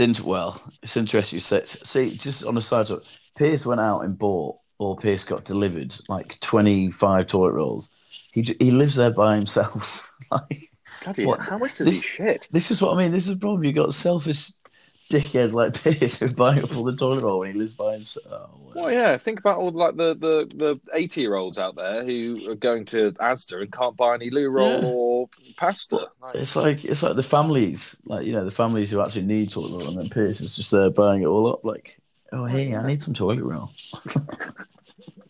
It's well, it's interesting you say. See, just on the side of Pierce went out and bought, or Pierce got delivered like twenty five toilet rolls. He he lives there by himself. like, Bloody What? how much does This- he shit? this is what I mean. This is the problem. You got selfish dickheads like Pierce who buying up all the toilet roll when he lives by himself. Oh, well. Well, yeah. Think about all like the the the eighty year olds out there who are going to Asda and can't buy any loo roll Yeah. or pasta. Like, It's like it's like the families, like you know, the families who actually need toilet roll, and then Pierce is just there buying it all up. Like, oh hey, I need some toilet roll.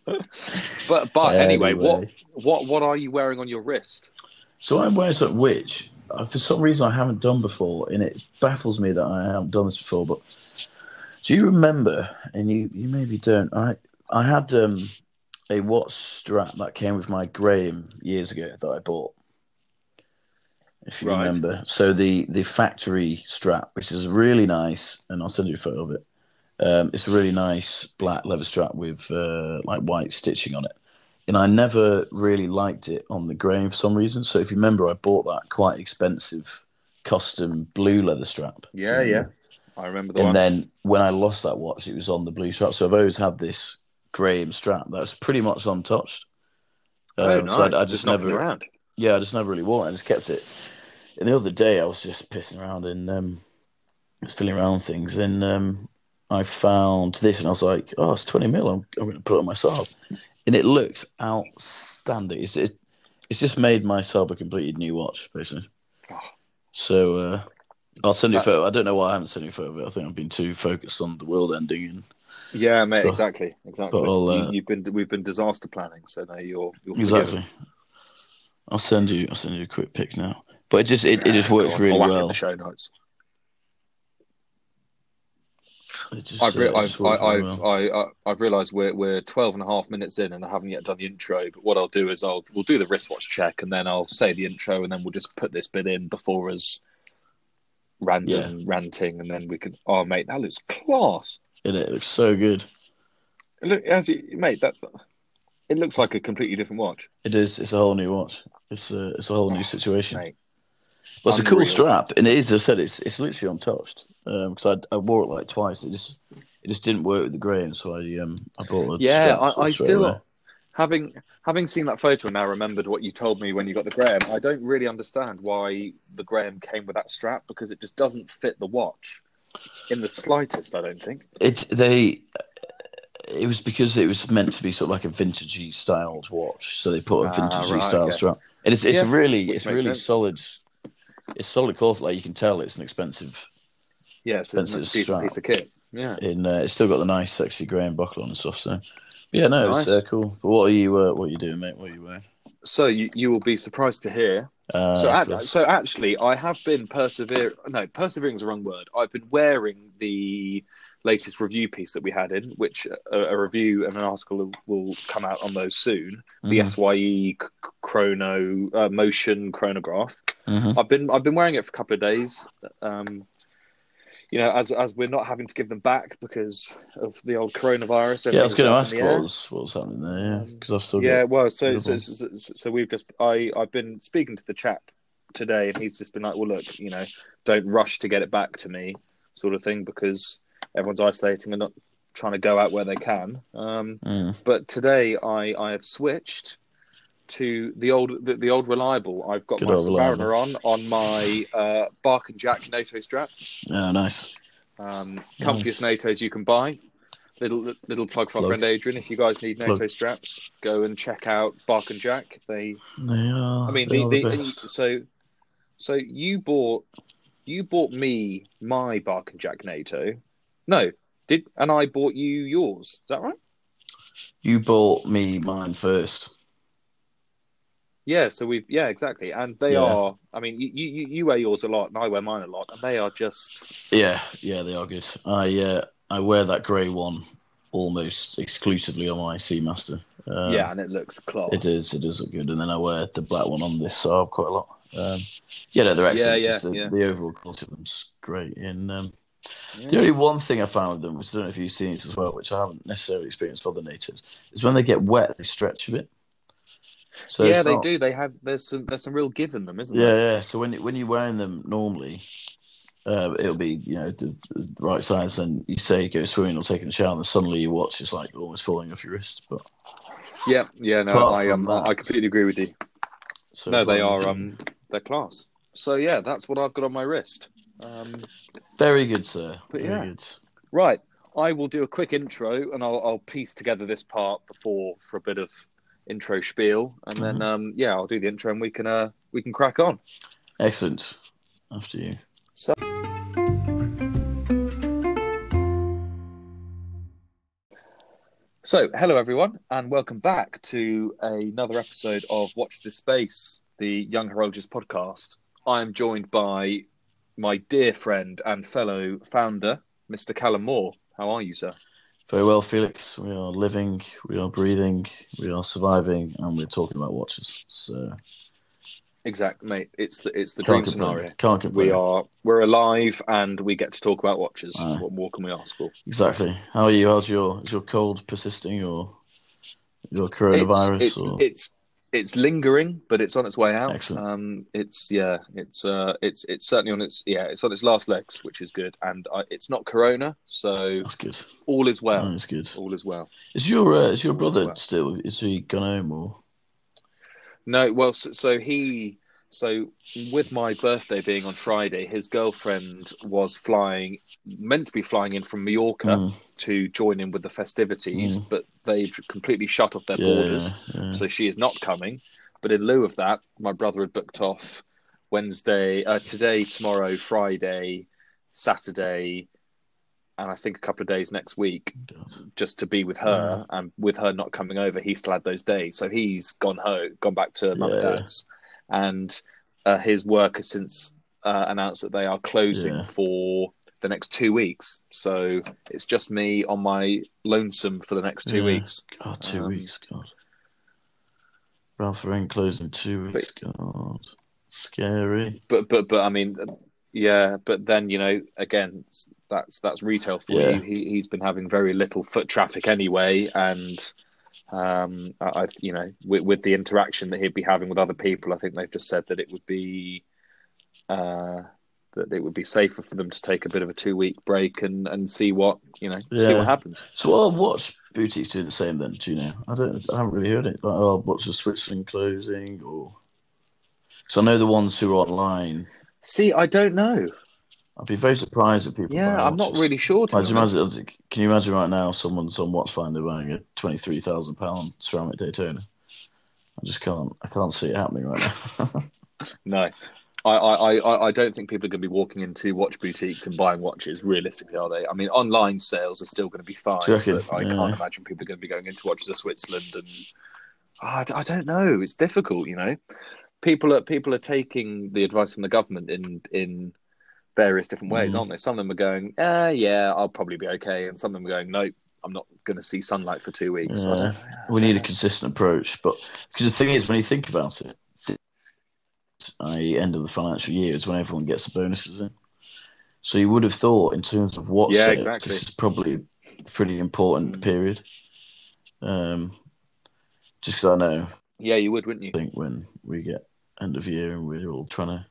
but but anyway, what Anyway. what what are you wearing on your wrist? So I'm wearing something which, uh, for some reason, I haven't done before, and it baffles me that I haven't done this before. But do you remember? And you, you maybe don't. I I had um, a watch strap that came with my Graham years ago that I bought. If you Right. remember, so the the factory strap, which is really nice, and I'll send you a photo of it. Um, it's a really nice black leather strap with uh, like white stitching on it and I never really liked it on the Graham for some reason. So if you remember, I bought that quite expensive custom blue leather strap. Yeah, yeah. I remember the And one. then when I lost that watch, it was on the blue strap. So I've always had this Graham strap that's pretty much untouched. oh, Um, nice. so I, I just just never, around. yeah, I just never really wore it. I just kept it. And the other day, I was just pissing around and um, just filling around things, and um, I found this, and I was like, "Oh, it's twenty mil. I'm, I'm going to put it on myself." And it looks outstanding. It's it, it's just made my SARB a completely new watch, basically. Oh. So uh, I'll send you a photo. I don't know why I haven't sent you a photo of it. I think I've been too focused on the world ending and Yeah, mate. So- exactly, exactly. but you, uh, you've been we've been disaster planning, so now you're you're exactly. I'll send you. I'll send you a quick pic now. But it just it, it just works on. really I'll whack in well. the show notes. Just, I've, re- uh, I've, I, I've, well. I, I, I've realised we're we're 12 and a half minutes in and I haven't yet done the intro. But what I'll do is I'll we'll do the wristwatch check and then I'll say the intro and then we'll just put this bit in before us random ranting and then we can. Oh, mate, that looks class. It, it looks so good. Look, as it, mate, that it looks like a completely different watch, It is. It's a whole new watch. It's a it's a whole new Oh, situation. mate. But it's a cool strap, and it is. As I said, it's it's literally untouched. Because I I wore it like twice. It just it just didn't work with the and so I um I bought a Yeah, I, I still away. having having seen that photo and now remembered what you told me when you got the Graham. I don't really understand why the Graham came with that strap because it just doesn't fit the watch in the slightest. I don't think. It they. It was because it was meant to be sort of like a vintagey styled watch, so they put a Ah, vintagey right, style okay. strap. And it's it's Yeah, really it's really sense. solid. It's solid quality. Like you can tell, it's an expensive. Yeah, it's a Expensive decent strap. piece of kit. Yeah. In uh, it's still got the nice, sexy graham buckle on and stuff. So, yeah, no, it's Nice. uh, cool. But what are you? Uh, what are you doing, mate? What are you wearing? So you, you will be surprised to hear. Uh, so, plus- so actually, I have been persevering. No, persevering is the wrong word. I've been wearing the latest review piece that we had in, which a, a review and an article will come out on those soon. The Mhm, SYE Chrono uh, Motion Chronograph. mhm. I've been I've been wearing it for a couple of days. Um, you know, as as we're not having to give them back because of the old coronavirus. Yeah, I was going to ask what was what was happening there. Yeah, Um, because I've still Yeah, well, so Good so, one. so so so we've just I I've been speaking to the chap today, and he's just been like, well, look, you know, don't rush to get it back to me, sort of thing, because everyone's isolating and not trying to go out where they can. Um, Mm. but today I I have switched to the old the, the old reliable. I've got Good my. Submariner on on my uh, Bark and Jack NATO strap. Yeah, nice. Um, Nice. comfiest NATOs you can buy. Little little plug for our Plug. friend Adrian. If you guys need NATO Plug. straps, go and check out Bark and Jack. They They are. I mean, the, the, the so, so you bought, you bought me my Bark and Jack NATO. No, did and I bought you yours. Is that right? You bought me mine first. Yeah. So we've yeah exactly, and they Yeah. are. I mean, you, you you wear yours a lot, and I wear mine a lot, and they are just Yeah, yeah, they are good. I uh, I wear that grey one almost exclusively on my Seamaster. Um, yeah, and it looks class. It is. It does look good, and then I wear the black one on this SARB quite a lot. Um, yeah, no, they're excellent. Yeah, Just yeah, the, yeah. the overall quality of them's great. And um, Yeah. the only one thing I found with them, which I don't know if you've seen it as well, which I haven't necessarily experienced with other NATOs, is when they get wet, they stretch a bit. So yeah, they not- do. They have there's some there's some real give in them, isn't Yeah, there? yeah. So when when you're wearing them normally, uh, it'll be you know the, the right size. And you say you go swimming or taking a shower, and suddenly your watch is like almost falling off your wrist. But Yeah, yeah, no, I um, that- I completely agree with you. so No, they are um, they're class. So yeah, that's what I've got on my wrist. Um, very good, sir. But very yeah. good. right, I will do a quick intro, and I'll I'll piece together this part before for a bit of intro spiel, and then um, yeah, I'll do the intro, and we can uh we can crack on. Excellent. After you. So. So, hello everyone, and welcome back to another episode of Watch This Space, the Young Horologist podcast. I am joined by my dear friend and fellow founder, Mr. Callum Moore. How are you, sir? Very well, Felix. We are living, we are breathing, we are surviving, and we're talking about watches. So Exact, mate. It's the it's the dream can't complain. scenario. Can't complain. We are we're alive, and we get to talk about watches. Aye. What more can we ask for? Exactly. How are you? How's your is your cold persisting or your coronavirus? It's or... it's, it's lingering, but it's on its way out. Excellent. Um, it's yeah, it's uh, it's it's certainly on its yeah, it's on its last legs, which is good, and I, it's not Corona, so That's good. all is well. That's good. All is well. Is your uh, is your All is brother well. still? Is he gone home or? No, well, so, so he, so with my birthday being on Friday, his girlfriend was flying, meant to be flying in from Mallorca Mm, to join in with the festivities, Mm. but they've completely shut off their yeah, borders. yeah. so she is not coming. But in lieu of that, my brother had booked off Wednesday, uh, today, tomorrow, Friday, Saturday, and I think a couple of days next week, just to be with her. And with her not coming over, he still had those days, so he's gone home, gone back to mum and Yeah. dad's, and uh, his work has since uh, announced that they are closing Yeah. for the next two weeks. So it's just me on my lonesome for the next two Yeah. weeks. God, two Um, weeks. God. Ralph Lauren closing two weeks. God, scary. but but but I mean, yeah. But then you know, again, that's that's retail for Yeah. you. He he's been having very little foot traffic anyway, and um, I, you know, with, with the interaction that he'd be having with other people, I think they've just said that it would be. Uh, that it would be safer for them to take a bit of a two week break and, and see what you know see what happens. So what watch boutiques doing the same then? Do you know? I don't. I haven't really heard it. Like, oh, what's the Switzerland closing or? Because I know the ones who are online. See, I don't know. I'd be very surprised if people. Yeah, buy I'm not really sure. To Like, be do you honest. imagine, can you imagine right now someone's on Watchfinder buying a twenty-three thousand pound ceramic Daytona? I just can't. I can't see it happening right now. No, I, I, I, I don't think people are going to be walking into watch boutiques and buying watches. Realistically, are they? I mean, online sales are still going to be fine, Do you reckon? but I Yeah. can't imagine people are going to be going into Watches of Switzerland and I, I, d- I don't know. It's difficult, you know. People are people are taking the advice from the government in in various different ways, Mm. aren't they? Some of them are going, ah, yeah, I'll probably be okay, and some of them are going, nope, I'm not going to see sunlight for two weeks. Yeah. don't- we need a consistent approach, but because the thing is, when you think about it, the end of the financial year is when everyone gets the bonuses in. So you would have thought, in terms of what, Yeah, exactly. this is probably a pretty important Mm. period. Um, just because I know, Yeah, you would, wouldn't you? I think when we get end of year and we're all trying to,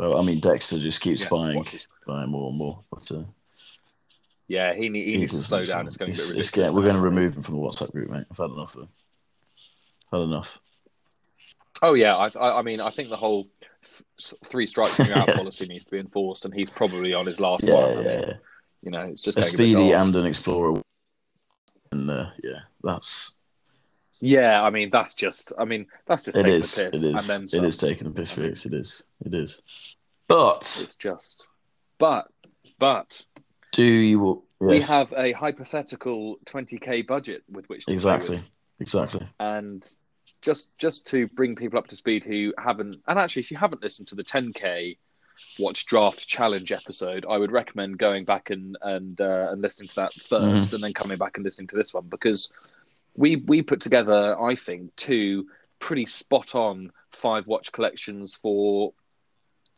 well, I mean, Dexter just keeps Yeah, buying, buying more and more. But uh, Yeah, he, need, he needs to slow down. It's going to it's- ridiculous. getting- we're going to remove him from the WhatsApp group, mate. I've had enough of him. Had enough. Oh yeah, I, I, I mean, I think the whole th- three strikes and you're out Yeah. policy needs to be enforced, and he's probably on his last Yeah, one. I yeah, mean, yeah. you know, it's just a getting a speedy and an explorer and uh, yeah that's Yeah, I mean, that's just, I mean, that's just it taking is. the it piss, is. and then it is taking the piss Felix. it. Is. It is. But It's just, but, but do you we have a hypothetical 20k budget with which to exactly. with. exactly. And just just to bring people up to speed who haven't and actually if you haven't listened to the 10k watch draft challenge episode i would recommend going back and and uh, and listening to that 1st Mm-hmm. and then coming back and listening to this one because we we put together i think two pretty spot on five watch collections for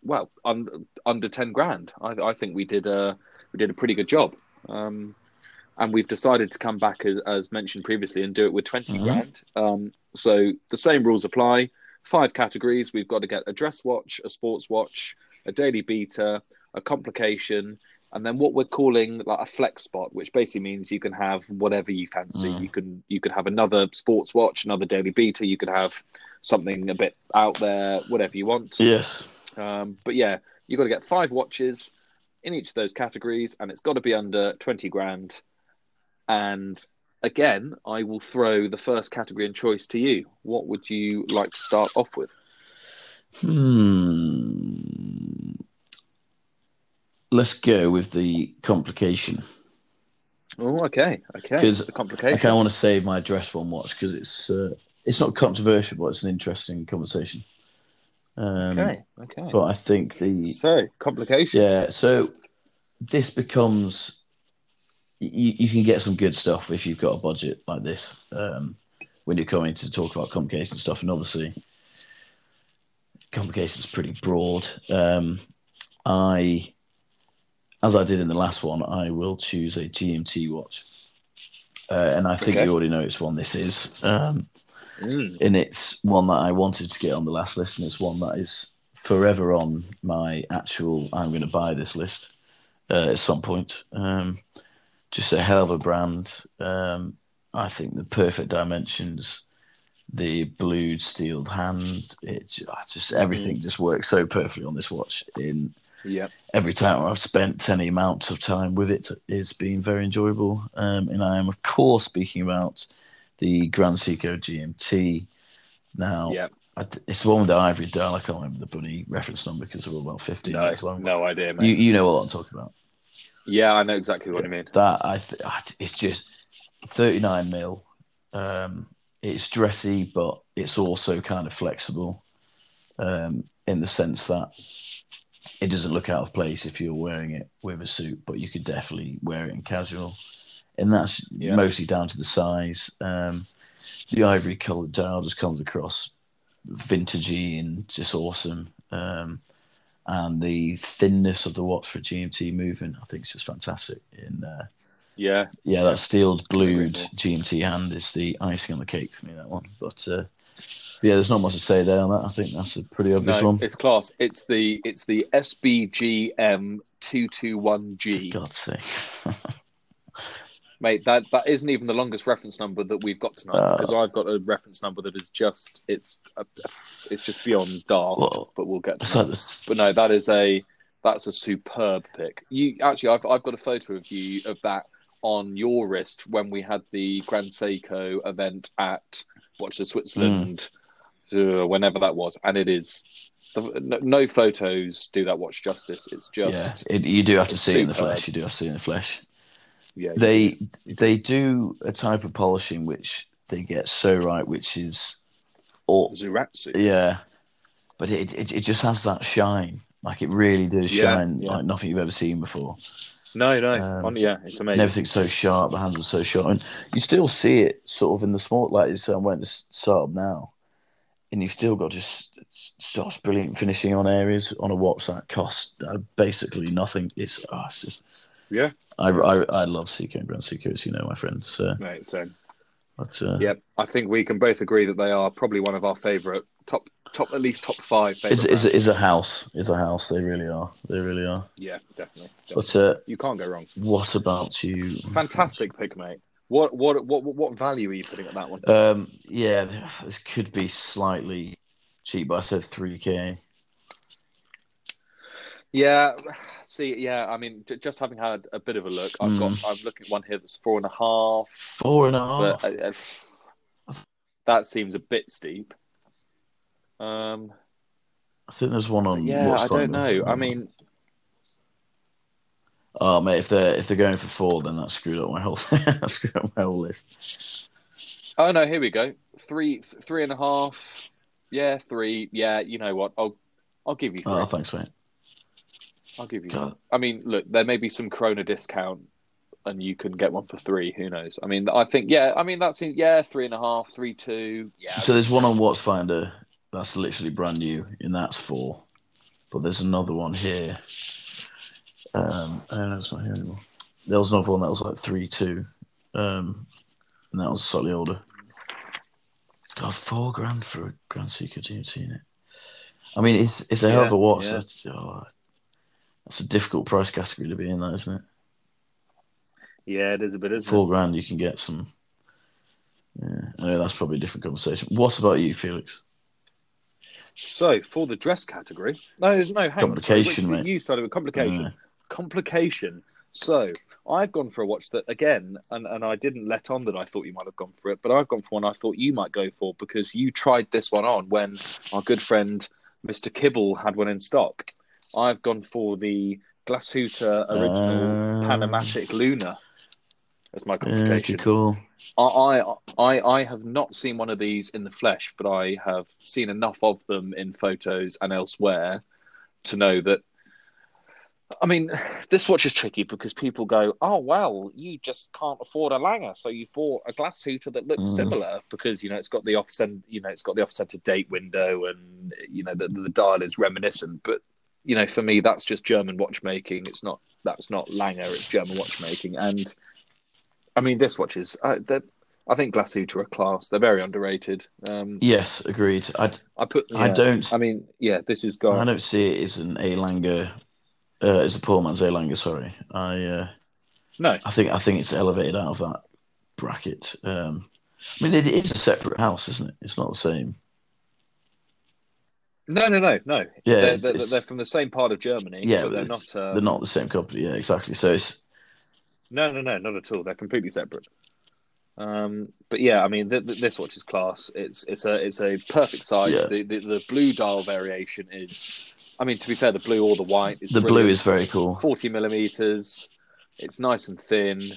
well un, under 10 grand. I, I think we did a we did a pretty good job. Um and we've decided to come back as, as mentioned previously and do it with 20 Mhm. grand. Um so the same rules apply. Five categories. We've got to get a dress watch a sports watch a daily beater a complication, and then what we're calling like a flex spot, which basically means you can have whatever you fancy. Mm. You can you could have another sports watch, another daily beater. You could have something a bit out there, whatever you want. Yes. Um, but yeah, you've got to get five watches in each of those categories, and it's got to be under twenty grand. And again, I will throw the first category and choice to you. What would you like to start off with? Hmm. Let's go with the complication Oh, okay, okay. 'Cause the I complication. kind of want to save my dress one watch because it's uh, it's not controversial, but it's an interesting conversation. Um, okay, okay. But I think the So complication. yeah, so this becomes you, you can get some good stuff if you've got a budget like this um, when you're coming to talk about complication stuff, and obviously complication is pretty broad. Um, I, as I did in the last one, I will choose a GMT watch, uh, and I think Okay. you already know which one this is. Um, Mm. and it's one that I wanted to get on the last list, and it's one that is forever on my actual I'm going to buy this list uh, at some point. Um, just a hell of a brand. Um, I think the perfect dimensions, the blued steeled hand. It's just everything just works so perfectly on this watch. In Yeah. every time I've spent any amount of time with it, it's been very enjoyable. Um, and I am of course speaking about the Grand Seiko GMT. Now, Yeah. I it's the one with the ivory dial. I can't remember the bunny reference number because they're all about 15 No, minutes long. no idea, mate. You, you know what I'm talking about. Yeah, I know exactly what you mean. That I th- I- it's just 39 mil. Um, it's dressy, but it's also kind of flexible um, in the sense that it doesn't look out of place if you're wearing it with a suit, but you could definitely wear it in casual. And that's Yeah. mostly down to the size. Um, the ivory colored dial just comes across vintagey and just awesome. Um, and the thinness of the watch for GMT movement, I think, is just fantastic. In uh, Yeah. yeah, that steeled blued. GMT hand is the icing on the cake for me. That one, but uh, yeah, there's not much to say there on that. I think that's a pretty obvious No, one. it's class. It's the it's the SBGM two two one G. God's sake. Mate, that that isn't even the longest reference number that we've got tonight Uh, because I've got a reference number that is just it's it's just beyond daft. Well, but we'll get to that. this. But no, that is a that's a superb pick. You actually, I've I've got a photo of you of that on your wrist when we had the Grand Seiko event at Watch of Switzerland, uh, whenever that was, and it is. No, no photos do that watch justice. It's Yeah, just it, you do have to see it in the flesh. You do have to see it in the flesh. yeah. They they do a type of polishing which they get so right, which is, all Zaratsu. yeah, but it, it it just has that shine. Like it really does Yeah, shine yeah. like nothing you've ever seen before. No, no, Um, On- yeah, it's amazing. everything's so sharp. The hands are so sharp, and you still see it sort of in the small. Like so, I'm waiting to start up now, and you've still got just just brilliant finishing on areas on a watch that costs uh, basically nothing. It's, oh, it's just Yeah, I, I I love Seiko and Grand Seiko, as you know, my friends. So, right. So, but, uh, yeah, I think we can both agree that they are probably one of our favorite top, top at least top five is is is a house is a house. They really are. They really are. Yeah, definitely. definitely. But uh, you can't go wrong. what about you? Fantastic pick, mate. What what what what value are you putting at that one? Um, yeah, this could be slightly cheap, but I said three k. Yeah, see, yeah. I mean, j- just having had a bit of a look, I've got. Mm. I'm looking at one here that's four and a half, Four and a half. but uh, uh, that seems a bit steep. Um, I think there's one on. yeah, I don't know. I mean, oh mate, if they're if they're going for four, then that's screwed up my whole that screwed up my whole list. oh no, here we go. Three, th- three and a half. Yeah, three. Yeah, you know what? I'll, I'll give you oh, three. Oh, thanks, mate. I'll give you. God. I mean, look, there may be some Corona discount, and you can get one for three. Who knows? I mean, I think yeah. I mean, that's in, yeah, three and a half, three two. Yeah. So there's one on Watchfinder that's literally brand new, and that's four. But there's another one here. Um, oh, no, it's not here anymore. There was another one that was like three two, um, and that was slightly older. God, four grand for a Grand Seiko GMT in it. I mean, it's it's a hell of a watch. yeah. That's- oh, That's a difficult price category to be in, that isn't it? Yeah, it is a bit, isn't Four it? grand, you can get some. Yeah, I know that's probably a different conversation. What about you, Felix? So for the dress category, no, there's no, hang on. Sorry, Complication, mate. You started with complication. Yeah. Complication. So I've gone for a watch that again, and, and I didn't let on that I thought you might have gone for it, but I've gone for one I thought you might go for because you tried this one on when our good friend Mr. Kibble had one in stock. I've gone for the Glashütte original Uh, PanoMatic Luna as my complication. cool. I I I have not seen one of these in the flesh, but I have seen enough of them in photos and elsewhere to know that. I mean, this watch is tricky because people go, "Oh well, you just can't afford a Lange, so you've bought a Glashütte that looks Mm. similar because you know it's got the offset, you know, it's got the offset date window, and you know the, the dial is reminiscent." But you know, for me, that's just German watchmaking. It's not that's not Lange, it's German watchmaking, and I mean, this watch is. Uh, that I think Glashütte are class. They're very underrated. Um, Yes, agreed. I, I put. I don't I mean, yeah, this is gone. I don't see it as an A Langer, uh, as a poor man's A Lange. Sorry, I uh, No, I think I think it's elevated out of that bracket. Um, I mean, it is a separate house, isn't it? It's not the same. no, no, no, no. Yeah, they're, it's- they're, it's- they're from the same part of Germany. Yeah, but they're not. Uh, They're not the same company. Yeah, exactly. So it's No, no, no, not at all. They're completely separate. Um, but yeah, I mean, th- th- this watch is class. It's it's a it's a perfect size. Yeah. The, the the blue dial variation is. I mean, to be fair, the blue or the white is the blue is very cool. 40 millimeters. It's nice and thin.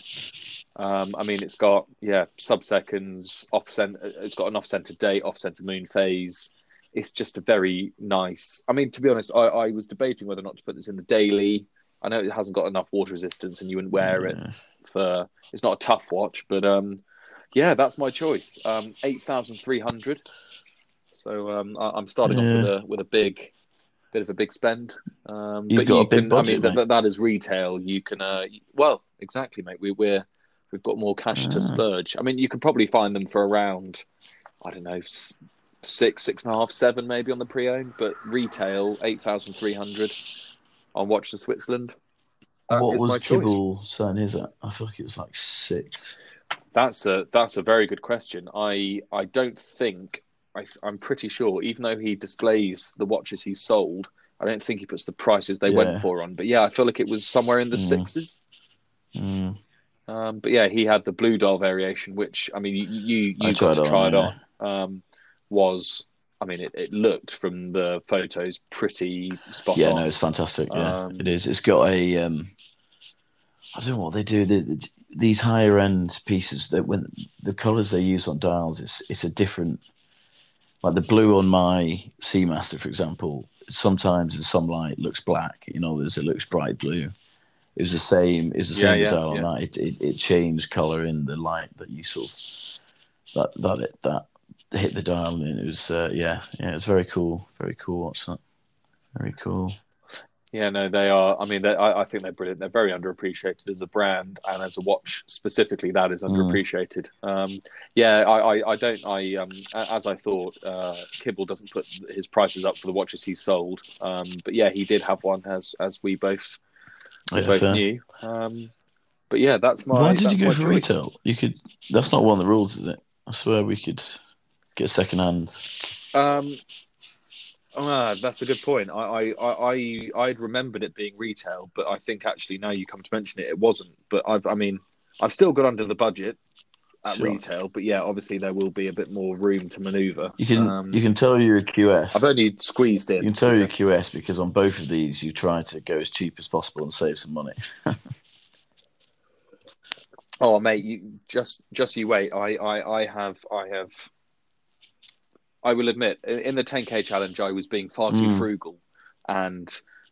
Um, I mean, it's got yeah sub seconds off center. It's got an off center date, off center moon phase. It's just a very nice. I mean, to be honest, I, I was debating whether or not to put this in the daily. I know it hasn't got enough water resistance, and you wouldn't wear it for. It's not a tough watch, but um, yeah, that's my choice. Um, eight thousand three hundred. So um, I, I'm starting off with a with a big, bit of a big spend. Um, You've but got you a big can, budget, I mean, that, that is retail. You can, uh, well, exactly, mate. We, we're we've got more cash to Ah. splurge. I mean, you can probably find them for around, I don't know, six, six and a half, seven, maybe on the pre-owned. But retail, eight thousand three hundred on Watch to Switzerland. That what is was my choice. Kibble saying his at? I feel like it was like six. That's a that's a very good question. I I don't think I I'm pretty sure, even though he displays the watches he sold, I don't think he puts the prices they Yeah. went for on. But yeah, I feel like it was somewhere in the Mm. sixes. Mm. Um, but yeah, he had the blue dial variation, which I mean, you you, you got tried to on, try it yeah. on. Um, was I mean, it, it looked from the photos pretty spot Yeah, on. no, it's fantastic. Yeah, Um, it is. It's got a. Um, I don't know what they do. The, the- these higher end pieces that when the colors they use on dials, it's it's a different. Like the blue on my Seamaster, for example, sometimes in some light looks black. You know, there's it looks bright blue. It was the same. It's the Yeah, same yeah, dial on that. It, it it changed color in the light that you sort of that that it that hit the dial and it was uh, yeah yeah it's very cool very cool. What's that? Very cool. Yeah, no, they are. I mean, I, I think they're brilliant. They're very underappreciated as a brand and as a watch specifically. That is Mm. underappreciated. Um, yeah, I, I, I don't. I um, as I thought, uh, Kibble doesn't put his prices up for the watches he sold. Um, but yeah, he did have one, as as we both we Yeah, both fair. knew. Um, but yeah, that's my. Why did that's you go for choice. retail? You could. That's not one of the rules, is it? I swear we could get second hand. Um, ah, that's a good point. I, I, I, I, I'd remembered it being retail, but I think actually now you come to mention it, it wasn't. But I've, I mean, I've still got under the budget at Sure. retail, but yeah, obviously there will be a bit more room to manoeuvre. You can. Um, you can tell you're a QS. I've only squeezed in. You can tell you're a QS because on both of these you try to go as cheap as possible and save some money. Oh, mate, you just just you wait. I, I, I have, I have. I will admit, in the 10k challenge, I was being far too Mm. frugal, and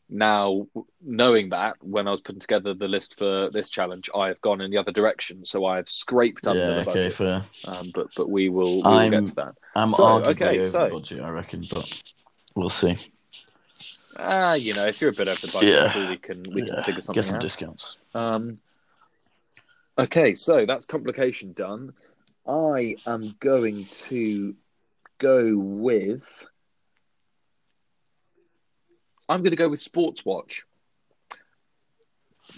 now knowing that, when I was putting together the list for this challenge, I have gone in the other direction. So I have scraped under yeah. the Okay. budget. Fair. Um, but but we will we will get to that. I'm So, okay, so- budget, I reckon, but we'll see. Ah, you know, if you're a bit over the budget, Yeah. We can we can Yeah, figure Get something some out. discounts. Um, okay, so that's complication done. I am going to go with. I'm going to go with Sports Watch.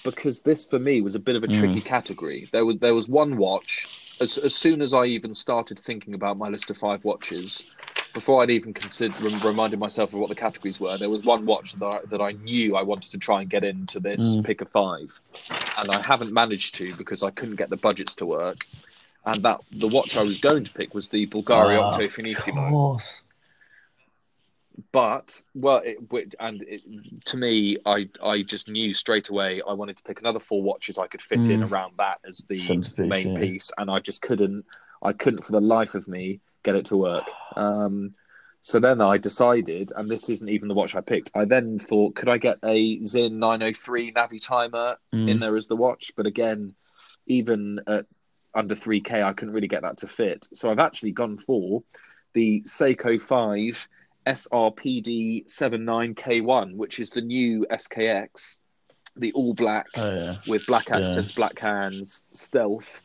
because this for me was a bit of a tricky Mm. category. There was there was one watch as as soon as I even started thinking about my list of five watches, before I'd even considered reminded myself of what the categories were. There was one watch that I, that I knew I wanted to try and get into this Mm. pick of five, and I haven't managed to because I couldn't get the budgets to work. And that the watch I was going to pick was the Bulgari Ah, Octo Finissimo but well it, and it, to me i i just knew straight away i wanted to pick another four watches i could fit in Mm. around that as the main yeah. piece and i just couldn't i couldn't for the life of me get it to work um so then i decided and this isn't even the watch i picked i then thought could i get a Sinn 903 Navitimer Mm. in there as the watch but again even at under 3k i couldn't really get that to fit so i've actually gone for the seiko 5 srpd 79k1 which is the new skx the all black Oh yeah. with black Yeah. accents black hands stealth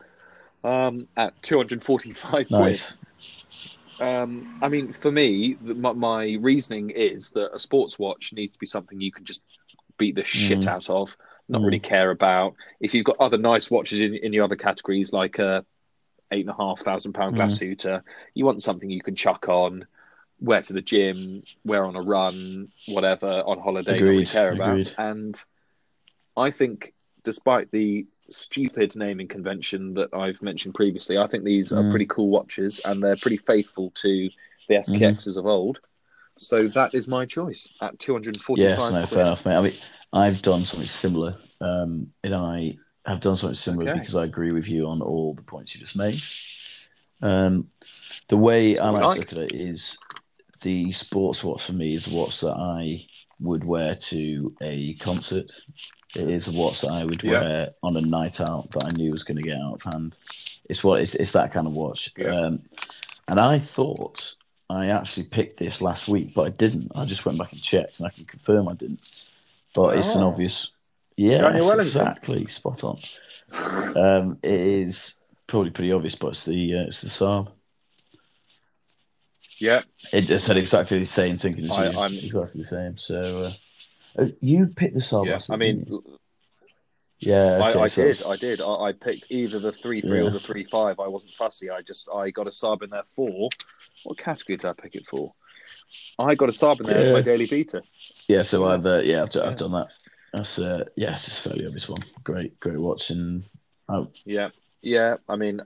um, at 245 Nice. um, I mean, for me, my, my reasoning is that a sports watch needs to be something you can just beat the shit Mm. out of, not Mm. really care about. If you've got other nice watches in, in your other categories, like a eight and a half thousand pound glass Mm. Huta, you want something you can chuck on, wear to the gym, wear on a run, whatever, on holiday, not really care about. agreed. And I think, despite the stupid naming convention that I've mentioned previously, I think these are Mm. pretty cool watches and they're pretty faithful to the Mm-hmm. SKXs of old. So that is my choice at 245 Yes, no, fair enough, mate. I mean, I've done something similar, um, and I have done something similar Okay. because I agree with you on all the points you just made. Um, the way I like like. to look at it is the sports watch for me is a watch that I would wear to a concert. It is a watch that I would Yeah. wear on a night out that I knew was going to get out of hand. It's what it's, it's that kind of watch. Yeah. Um, and I thought I actually picked this last week, but I didn't. I just went back and checked, and I can confirm I didn't. But it's an Oh. obvious, yeah, exactly, spot on. Um, it is probably pretty obvious, but it's the uh, it's the SARB. Yeah, It said exactly the same thing as I- you. I'm- Exactly the same. So uh, uh, you picked the SARB yeah. I mean, yeah, I, okay, I so did. I did. I, I picked either the three three or the three five. I wasn't fussy. I just I got a SARB in there for what category did I pick it for? I got a SARB in there as my daily beater. Yeah, so I've uh, yeah, I've, Yeah. I've done that. That's uh, yeah, it's just a fairly obvious one. Great, great watching. Oh, Yeah, yeah. I mean,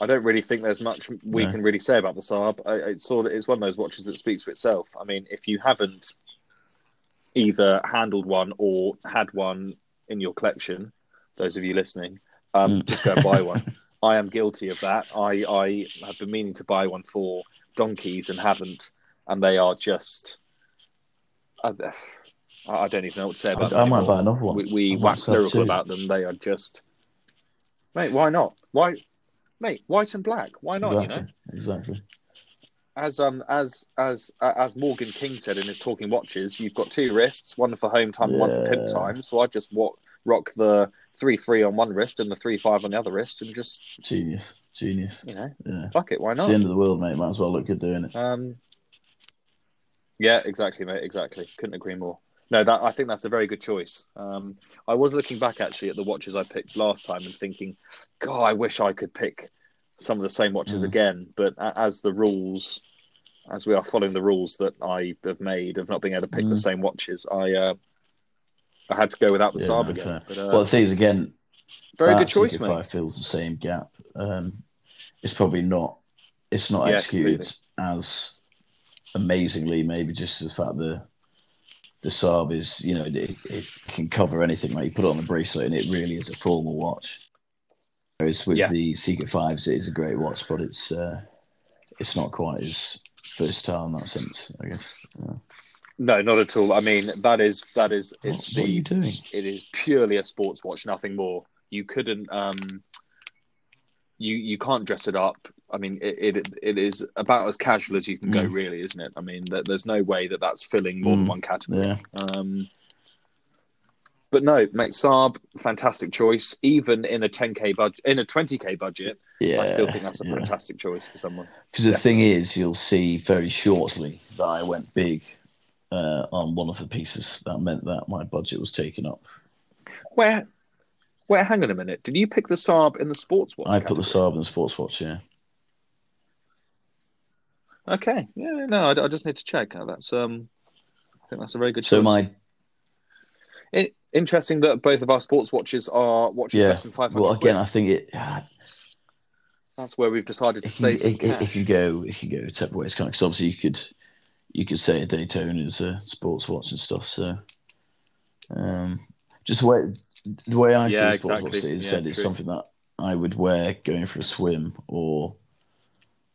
I don't really think there's much we No. can really say about the SARB. I, it's sort of it's one of those watches that speaks for itself. I mean, if you haven't either handled one or had one in your collection, those of you listening, um, Mm. just go and buy one. I am guilty of that. I I have been meaning to buy one for donkeys and haven't, and they are just. I, I don't even know what to say I, about them. I might buy another one. We, we wax lyrical about them. They are just, mate. Why not? Why, mate? White and black. Why not? Exactly, You know, exactly. as um as as uh, as Morgan King said in his Talking Watches, you've got two wrists, one for home time and one for pimp time. So I just wa- rock the three three on one wrist and the three five on the other wrist, and just Genius, genius. you know, Yeah, fuck it. Why it's not? the end of the world, mate. Might as well look good doing it. Um, yeah, exactly, mate. Exactly. Couldn't agree more. No, that I think that's a very good choice. Um, I was looking back actually at the watches I picked last time and thinking, God, I wish I could pick some of the same watches Mm. again. But as the rules, as we are following the rules that I have made of not being able to pick the Mm. same watches, I uh, I had to go without the Yeah, SARB no, again. But, uh, well, the thing is, again, very good choice, Seiko 5 mate. fills the same gap. Um, it's probably not. It's not Yeah, executed completely. as amazingly. Maybe just the fact the the SARB is, you know, it, it can cover anything. Like you put it on the bracelet, and it really is a formal watch. Whereas with Yeah. the Seiko Fives, it is a great watch, but it's uh, it's not quite as versatile in that sense. I guess. Yeah. No, not at all. I mean, that is that is it's what the you doing? it is purely a sports watch, nothing more. You couldn't um you you can't dress it up. I mean, it it, it is about as casual as you can go, Mm. really, isn't it? I mean, there, there's no way that that's filling more than Mm. one category. Yeah. Um, but no, mate, SARB, fantastic choice. Even in a 10k budget, in a 20k budget, Yeah. I still think that's a yeah. fantastic choice for someone. Because the thing is, you'll see very shortly that I went big uh, on one of the pieces. That meant that my budget was taken up Where? Where? Hang on a minute. Did you pick the SARB in the sports watch? I put the category? SARB in the sports watch. Yeah. Okay. Yeah. No, I, I just need to check. Uh, That's um. I think that's a very good. So choice. my interesting that both of our sports watches are watches yeah. less than five hundred. Well, again, I think it. that's where we've decided to save can, some it, it, it can go it can go separate ways kind of because obviously you could you could say a Daytona is a sports watch and stuff so um just the way the way I Yeah, see sports exactly. watch is Yeah, said it's true. something that I would wear going for a swim or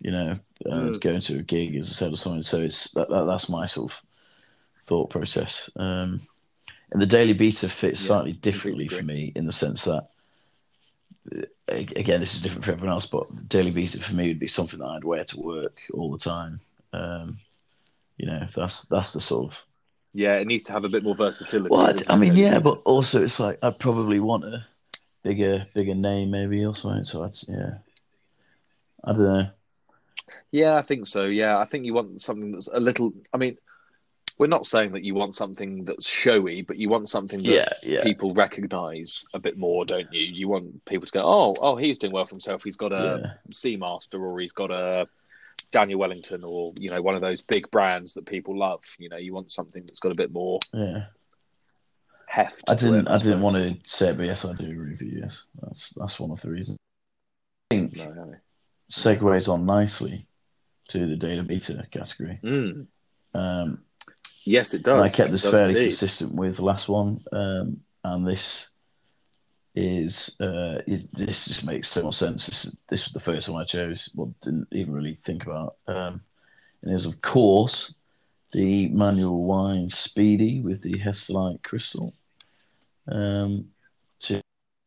you know uh, Mm. going to a gig as I said or something so it's that, that that's my sort of thought process um and the Daily Beater fits Yeah, slightly differently for me in the sense that again, this is different for everyone else, but daily beater for me would be something that I'd wear to work all the time. Um, you know, that's that's the sort of. Yeah, it needs to have a bit more versatility. Well, I, I mean, yeah, but also it's like I'd probably want a bigger bigger name maybe or something. So I'd, yeah, I don't know. Yeah, I think so. Yeah, I think you want something that's a little. I mean, we're not saying that you want something that's showy, but you want something that Yeah, yeah, people recognise a bit more, don't you? You want people to go, "Oh, oh, he's doing well for himself. He's got a yeah, Seamaster, or he's got a Daniel Wellington, or you know, one of those big brands that people love." You know, you want something that's got a bit more yeah. heft. I didn't. it, I didn't want to say it, but yes, I do review. Yes, that's that's one of the reasons. I think No, no. Segues on nicely to the daily beater category. Mm. Um, Yes, it does. I kept this fairly indeed. consistent with the last one, um, and this is uh, it, this just makes so much sense. This, this was the first one I chose. Well, didn't even really think about. Um, and is of course the manual wind Speedy with the Hesalite crystal. Um,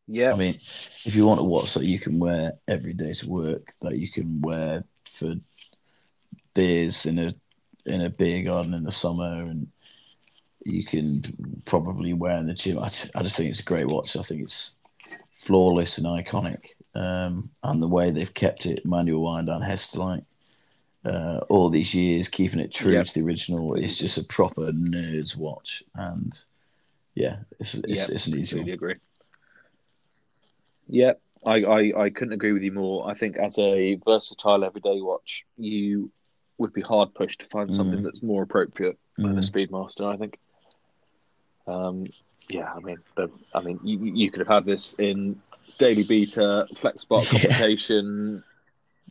Yeah, I mean, if you want a watch that you can wear every day to work, that you can wear for beers in a in a beer garden in the summer, and you can probably wear in the gym. I, I just think it's a great watch. I think it's flawless and iconic, um, and the way they've kept it manual wind down Hesalite. Uh, all these years, keeping it true Yep. to the original, it's just a proper nerd's watch, and yeah, it's it's, Yeah, it's an easy completely one. agree. Yeah, I, I, I couldn't agree with you more. I think as a versatile everyday watch, you would be hard pushed to find something Mm. that's more appropriate than a Mm. Speedmaster. I think. Um, yeah, I mean, the, I mean, you, you could have had this in daily beater, flex spot Yeah. complication.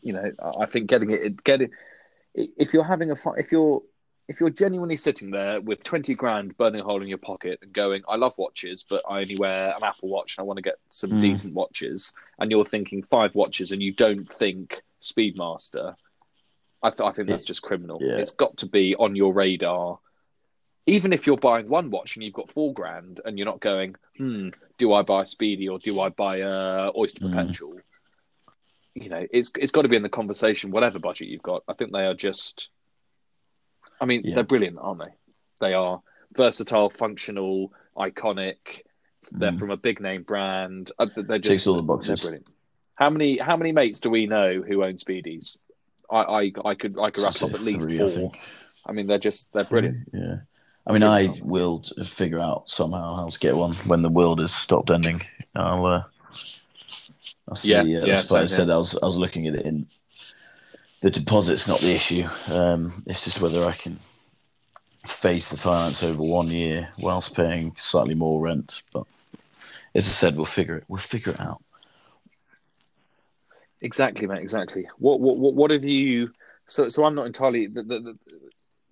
You know, I think getting it, getting. If you're having a fun, if you're if you're genuinely sitting there with 20 grand burning a hole in your pocket and going, I love watches, but I only wear an Apple Watch and I want to get some Mm. decent watches, and you're thinking five watches and you don't think Speedmaster, I, th- I think that's just criminal. Yeah. It's got to be on your radar. Even if you're buying one watch and you've got four grand and you're not going, hmm, do I buy Speedy or do I buy a Oyster Mm. Perpetual? You know, it's it's got to be in the conversation, whatever budget you've got. I think they are just I mean, Yeah. they're brilliant, aren't they? They are versatile, functional, iconic. They're Mm. from a big name brand. Uh, They're just all the they're brilliant. How many how many mates do we know who own Speedies? I I, I could I could rattle off at least Three, four. I. I mean, they're just they're brilliant. Yeah. I mean, I will figure out somehow how to get one when the world has stopped ending. I'll, uh, I'll see. Yeah, uh, yeah, that's why I said I was, I was looking at it in the deposit's not the issue. Um, it's just whether I can face the finance over one year whilst paying slightly more rent. But as I said, we'll figure it. We'll figure it out. Exactly, mate. Exactly. What what what, what have you? So so I'm not entirely. The, the, the,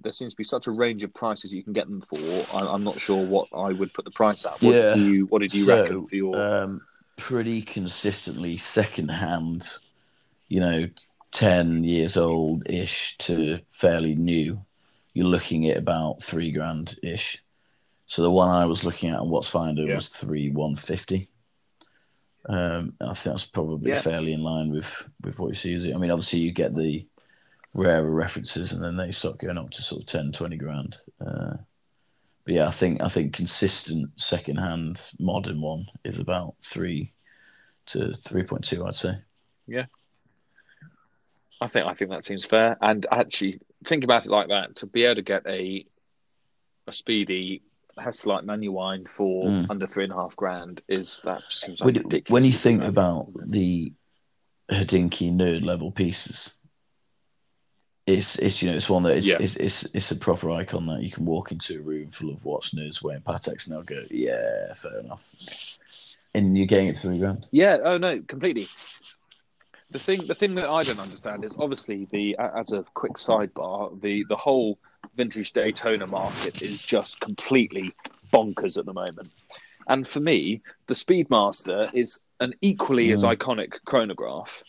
there seems to be such a range of prices you can get them for. I, I'm not sure what I would put the price at. What Yeah. did you What did you So, reckon for your? um, pretty consistently second hand, you know, 10 years old ish to fairly new, you're looking at about three grand ish. So the one I was looking at on Watchfinder Yeah. was three 150. Um, I think that's probably Yeah. fairly in line with, with what you see. is it? I mean, obviously, you get the rarer references and then they start going up to sort of 10, 20 grand. Uh, but yeah, I think I think consistent second hand modern one is about three to three point two, I'd say. I think I think that seems fair. And actually, think about it like that: to be able to get a a speedy Hesalite Manuwine for Mm. under three and a half grand is that seems like When, when you think about the Hodinkee nerd level pieces, it's it's you know it's one that is Yeah. it's, it's it's a proper icon that you can walk into a room full of watch nerds wearing Pateks and they'll go, yeah, fair enough. And you're getting it for three grand. Yeah. Oh no, completely. The thing, the thing that I don't understand is obviously the as a quick sidebar, the the whole vintage Daytona market is just completely bonkers at the moment. And for me, the Speedmaster is an equally as Mm. iconic chronograph,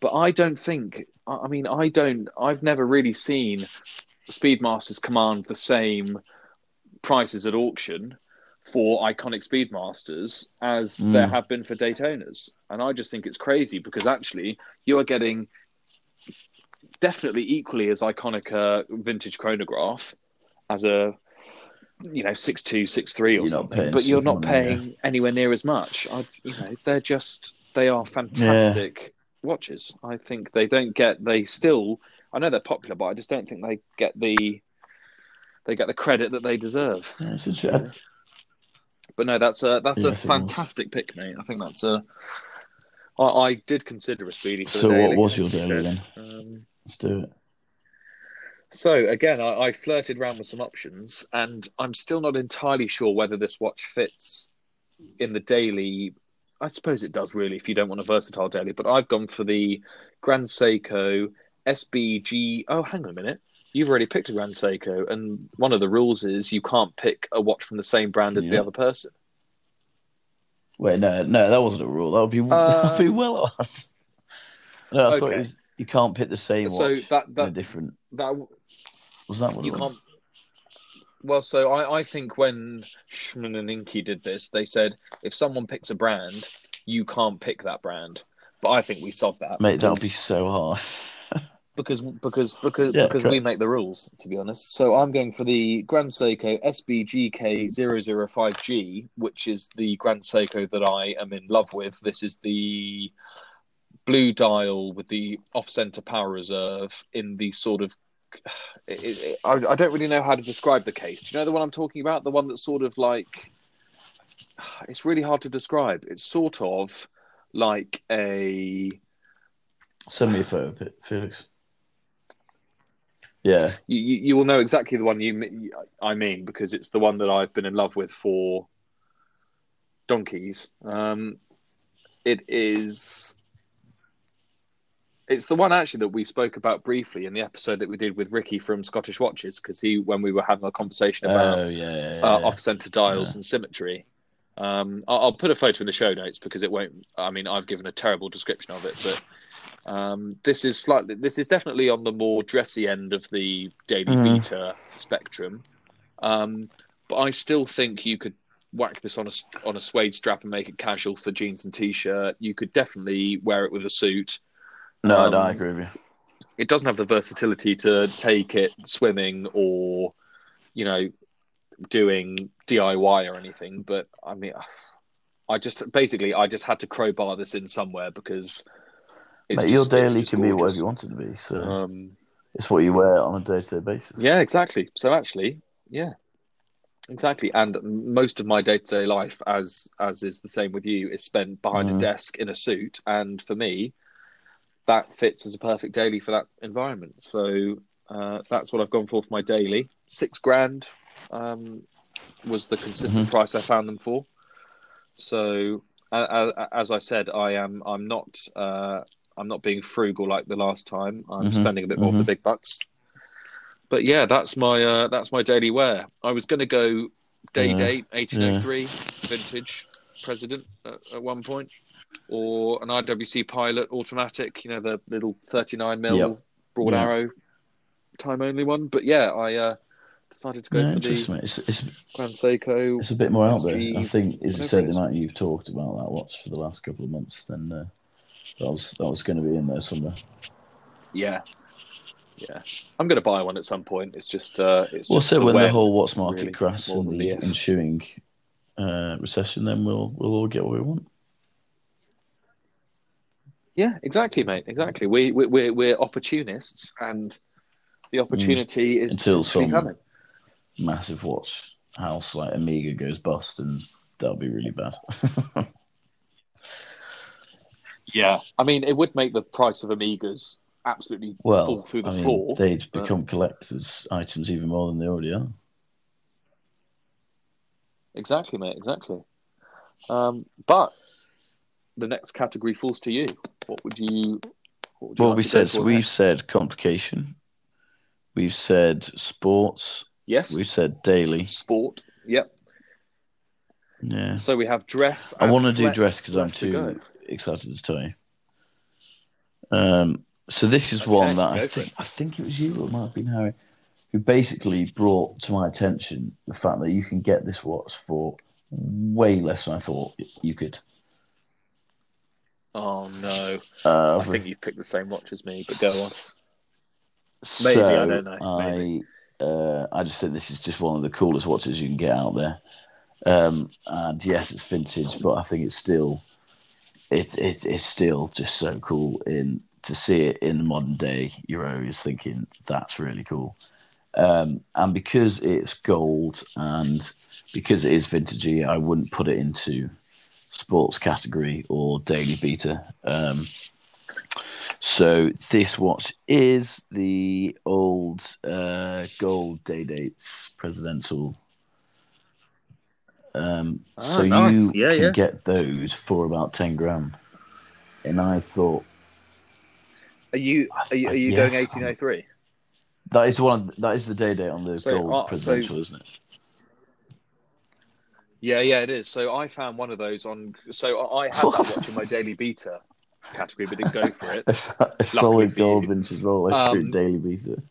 but I don't think. I I mean, I don't. I've never really seen Speedmasters command the same prices at auction for iconic Speedmasters as Mm. there have been for Daytonas. And I just think it's crazy because actually you are getting definitely equally as iconic a vintage chronograph as a you know six two six three or You're something, but you're not paying anywhere near as much. I, you know, they're just they are fantastic watches. I think they don't get they still. I know they're popular, but I just don't think they get the they get the credit that they deserve. Yeah. But no, that's a that's a fantastic pick, mate. I think that's a. I, I did consider a speedy. For So what was your you daily then? Um, Let's do it. so again, I, I flirted around with some options, and I'm still not entirely sure whether this watch fits in the daily. I suppose it does really if you don't want a versatile daily. But I've gone for the Grand Seiko SBG. Oh, hang on a minute. You've already picked a Grand Seiko, and one of the rules is you can't pick a watch from the same brand as the other person. Wait, no, no, that wasn't a rule. That would be Uh, that would be well off. No, that's what okay. is. You can't pick the same one So watch that in a that different. that Was that what you can't. Well, so I, I think when Schman and Inky did this, they said if someone picks a brand, you can't pick that brand. But I think we solved that, Mate, that would be so hard. Because because because Yeah, because correct. we make the rules. To be honest, so I'm going for the Grand Seiko SBGK 005G, which is the Grand Seiko that I am in love with. This is the blue dial with the off-center power reserve in the sort of it, it, I, I don't really know how to describe the case. Do you know the one I'm talking about? The one that's sort of like it's really hard to describe. It's sort of like a Send me a photo, Felix. Yeah, you, you you will know exactly the one you I mean because it's the one that I've been in love with for donkeys. Um, it is. It's the one actually that we spoke about briefly in the episode that we did with Ricky from Scottish Watches because he when we were having a conversation about oh yeah, yeah, uh, off-center dials Yeah. and symmetry. Um, I'll, I'll put a photo in the show notes because it won't. I mean, I've given a terrible description of it, but um, this is slightly. This is definitely on the more dressy end of the daily Mhm. beater spectrum. Um, but I still think you could whack this on a on a suede strap and make it casual for jeans and t-shirt. You could definitely wear it with a suit. No, um, no, I agree with you. It doesn't have the versatility to take it swimming or, you know, doing DIY or anything. But I mean, I just basically I just had to crowbar this in somewhere because Mate, your just- it's daily can be whatever you want it to be. So Um, it's what you wear on a day-to-day basis. yeah, exactly. So actually, yeah, exactly. And most of my day to day life, as as is the same with you, is spent behind a Mhm. desk in a suit. And for me, that fits as a perfect daily for that environment. So uh, that's what I've gone for for my daily. Six grand um, was the consistent Mm-hmm. price I found them for. So uh, as I said, I am I'm not uh, I'm not being frugal like the last time. I'm Mhm, spending a bit more of the mhm. big bucks. But yeah, that's my uh, that's my daily wear. I was going to go day Yeah, date 1803 vintage president at, at one point, or an IWC pilot automatic. You know the little 39 mil Yep. broad Yeah. arrow time only one. But yeah, I uh, decided to go No, for the. It's, it's, Grand Seiko. it's a bit more out there. I think, as you whatever said, the is. amount you've talked about that watch for the last couple of months, then uh, that was that was going to be in there somewhere. Yeah, yeah. I'm going to buy one at some point. It's just uh, it's Well, just so the when the whole what's market really, crashes more and the the ensuing uh, recession, then we'll we'll all get what we want. Yeah, exactly, mate. Exactly. We we we're, we're opportunists, and the opportunity is Mm. Until potentially some- coming. Massive watch house like Omega goes bust, and that'll be really bad. yeah, I mean, it would make the price of Omegas absolutely well, fall through the I mean, floor. they'd but- become collectors' items even more than they already are. Exactly, mate. Exactly. Um, but the next category falls to you. What would you? What would you Well, like we said for we've next? said complication, we've said sports, yes. we've said daily. Sport. Yep. Yeah, So we have dress. I want to do dress because I'm left to too excited to tell you. Um, so this is Okay, one that I think I think it was you or it might have been Harry, who basically brought to my attention the fact that you can get this watch for way less than I thought you could. Oh no! Uh, I think you've picked the same watch as me, but go on. Maybe, I don't know, I, uh, I just think this is just one of the coolest watches you can get out there. Um, and yes, it's vintage, but I think it's still, it's it's it's still just so cool in to see it in the modern day. You're always thinking that's really cool. Um, and because it's gold and because it is vintagey, I wouldn't put it into sports category or daily beater. Um, so this watch is the old uh, gold day dates presidential. Um, Ah, so nice. you Yeah, can yeah. get those for about ten grand, and I thought Are you are you, are you yes, going eighteen oh three? that is one. That is the day date on the So, gold uh, so- isn't it? Yeah, yeah, it is. So I found one of those on. So I I had that watch in my daily beater category, but didn't go for it. A, solid gold vintage Rolex Um, daily beater.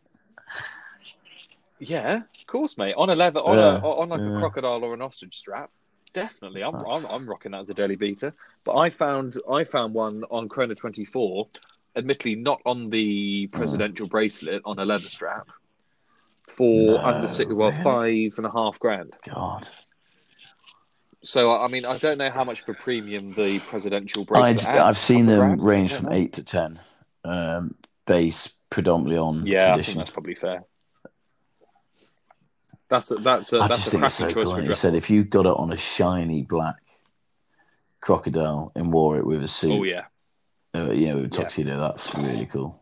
Yeah, of course, mate. On a leather, on Yeah, a on like yeah. a crocodile or an ostrich strap. Definitely, I'm, I'm I'm rocking that as a daily beater. But I found I found one on Chrono 24, admittedly not on the presidential bracelet on a leather strap, for No, under six, well really? five and a half grand. God, So I mean, I don't know how much of a premium the presidential bracelet. adds. I've seen them grand? range from know. eight to ten, um, based predominantly on Yeah, I think that's probably fair. That's a, that's a, I that's a cracking so choice cool. for a and He dress. said if you got it on a shiny black crocodile and wore it with a suit, Oh yeah, uh, know, with a Yeah. tuxedo, that's really cool.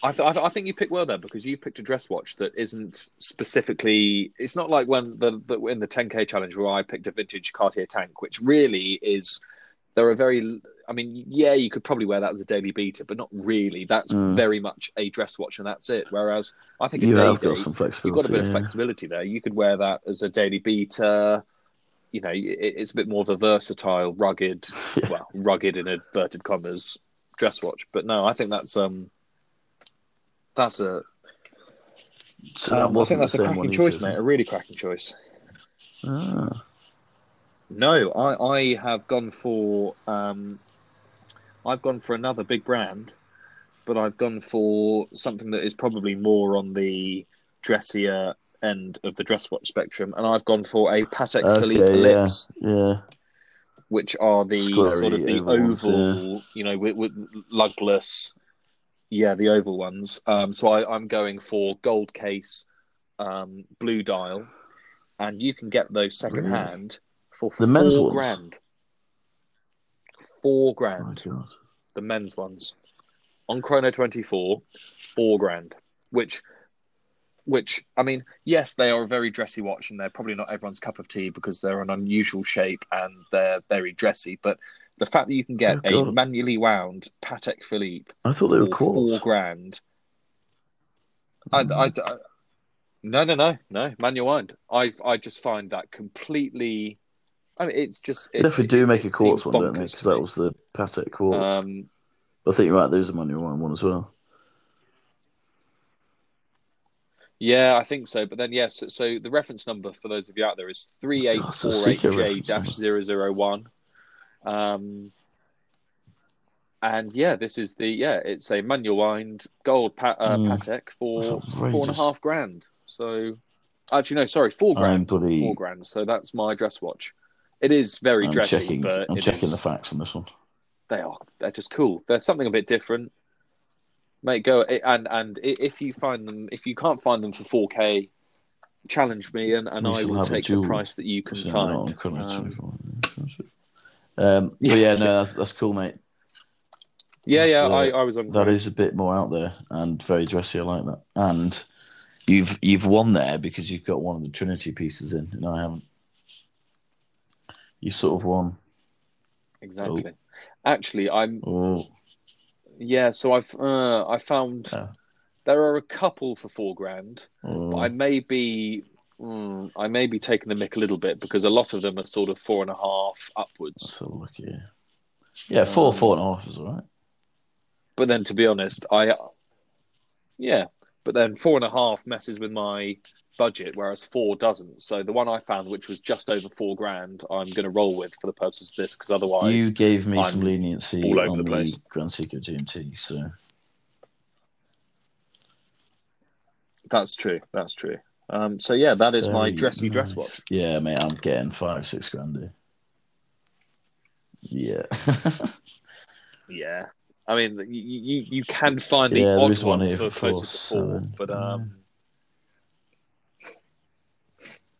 I, th- I, th- I think you picked well there because you picked a dress watch that isn't specifically. It's not like when the, the in the 10k challenge where I picked a vintage Cartier tank, which really is. There are very. I mean, yeah, you could probably wear that as a daily beater, but not really. That's Mm. very much a dress watch, and that's it. Whereas I think a You day have got some you've got a bit of flexibility there. You could wear that as a daily beater. You know, it, it's a bit more of a versatile, rugged, Yeah. well, rugged in inverted commas dress watch. But no, I think that's um, that's a So um, I think that's a cracking choice, mate. A really cracking choice. Ah, No, I, I have gone for um, I've gone for another big brand, but I've gone for something that is probably more on the dressier end of the dress watch spectrum, and I've gone for a Patek okay, Philippe yeah, Ellipse, yeah. which are the Squarey sort of the oval ones, oval, you know, with, with lugless, yeah, the oval ones. Um, so I, I'm going for gold case, um, blue dial, and you can get those second Really? hand for The men's four ones? Four Oh, grand, God. the men's ones on Chrono 24, four grand, which. Which I mean, yes, they are a very dressy watch, and they're probably not everyone's cup of tea because they're an unusual shape and they're very dressy. But the fact that you can get Oh, a manually wound Patek Philippe I thought they were cool. four grand, I, I, I- no, no, no, no, manual wind. I, I just find that completely. I mean, it's just They it, definitely do make a quartz one, don't they? Because that was the Patek quartz. Um, I think you're right. There's a manual one one as well. Yeah, I think so. But then, yes, so, so the reference number for those of you out there is Oh, it's a Seiko reference 3848J-001. Um, and yeah, this is the, yeah, it's a manual wind gold pa- uh, Mm. Patek for four and a half grand. So, actually, no, sorry, four grand. bloody. Four grand. So that's my dress watch. It is very I'm dressy, checking. but I'm checking is- the facts on this one. they are. They're just cool. They're something a bit different. Mate, go and and if you find them, if you can't find them for 4K, challenge me, and, and I will take the price that you can find. no, I'm currently Um, Um, but yeah, no, that's, that's cool, mate. yeah, That's, yeah, uh, I, I was on. That is a bit more out there and very dressy. I like that. And you've you've won there because you've got one of the Trinity pieces in, and I haven't. You sort of won. exactly. Actually, I'm Oh, yeah. So I've uh, I found Yeah. there are a couple for four grand. oh. But I may be mm, I may be taking the mick a little bit because a lot of them are sort of four and a half upwards. Let's have a look here. Yeah, four, Um, four and a half is all right. But then, to be honest, I yeah, but then four and a half messes with my budget, whereas four doesn't. So the one I found, which was just over four grand, I'm going to roll with for the purposes of this because otherwise, You gave me I'm some leniency all over on the the, place. Grand Seiko GMT, so that's true. That's true. Um, so yeah, that is my Very dressy dress watch. yeah, mate, I'm getting five, six grand here. Yeah, Yeah. I mean, you, you, you can find the Yeah, odd one one here for closer to four, but um,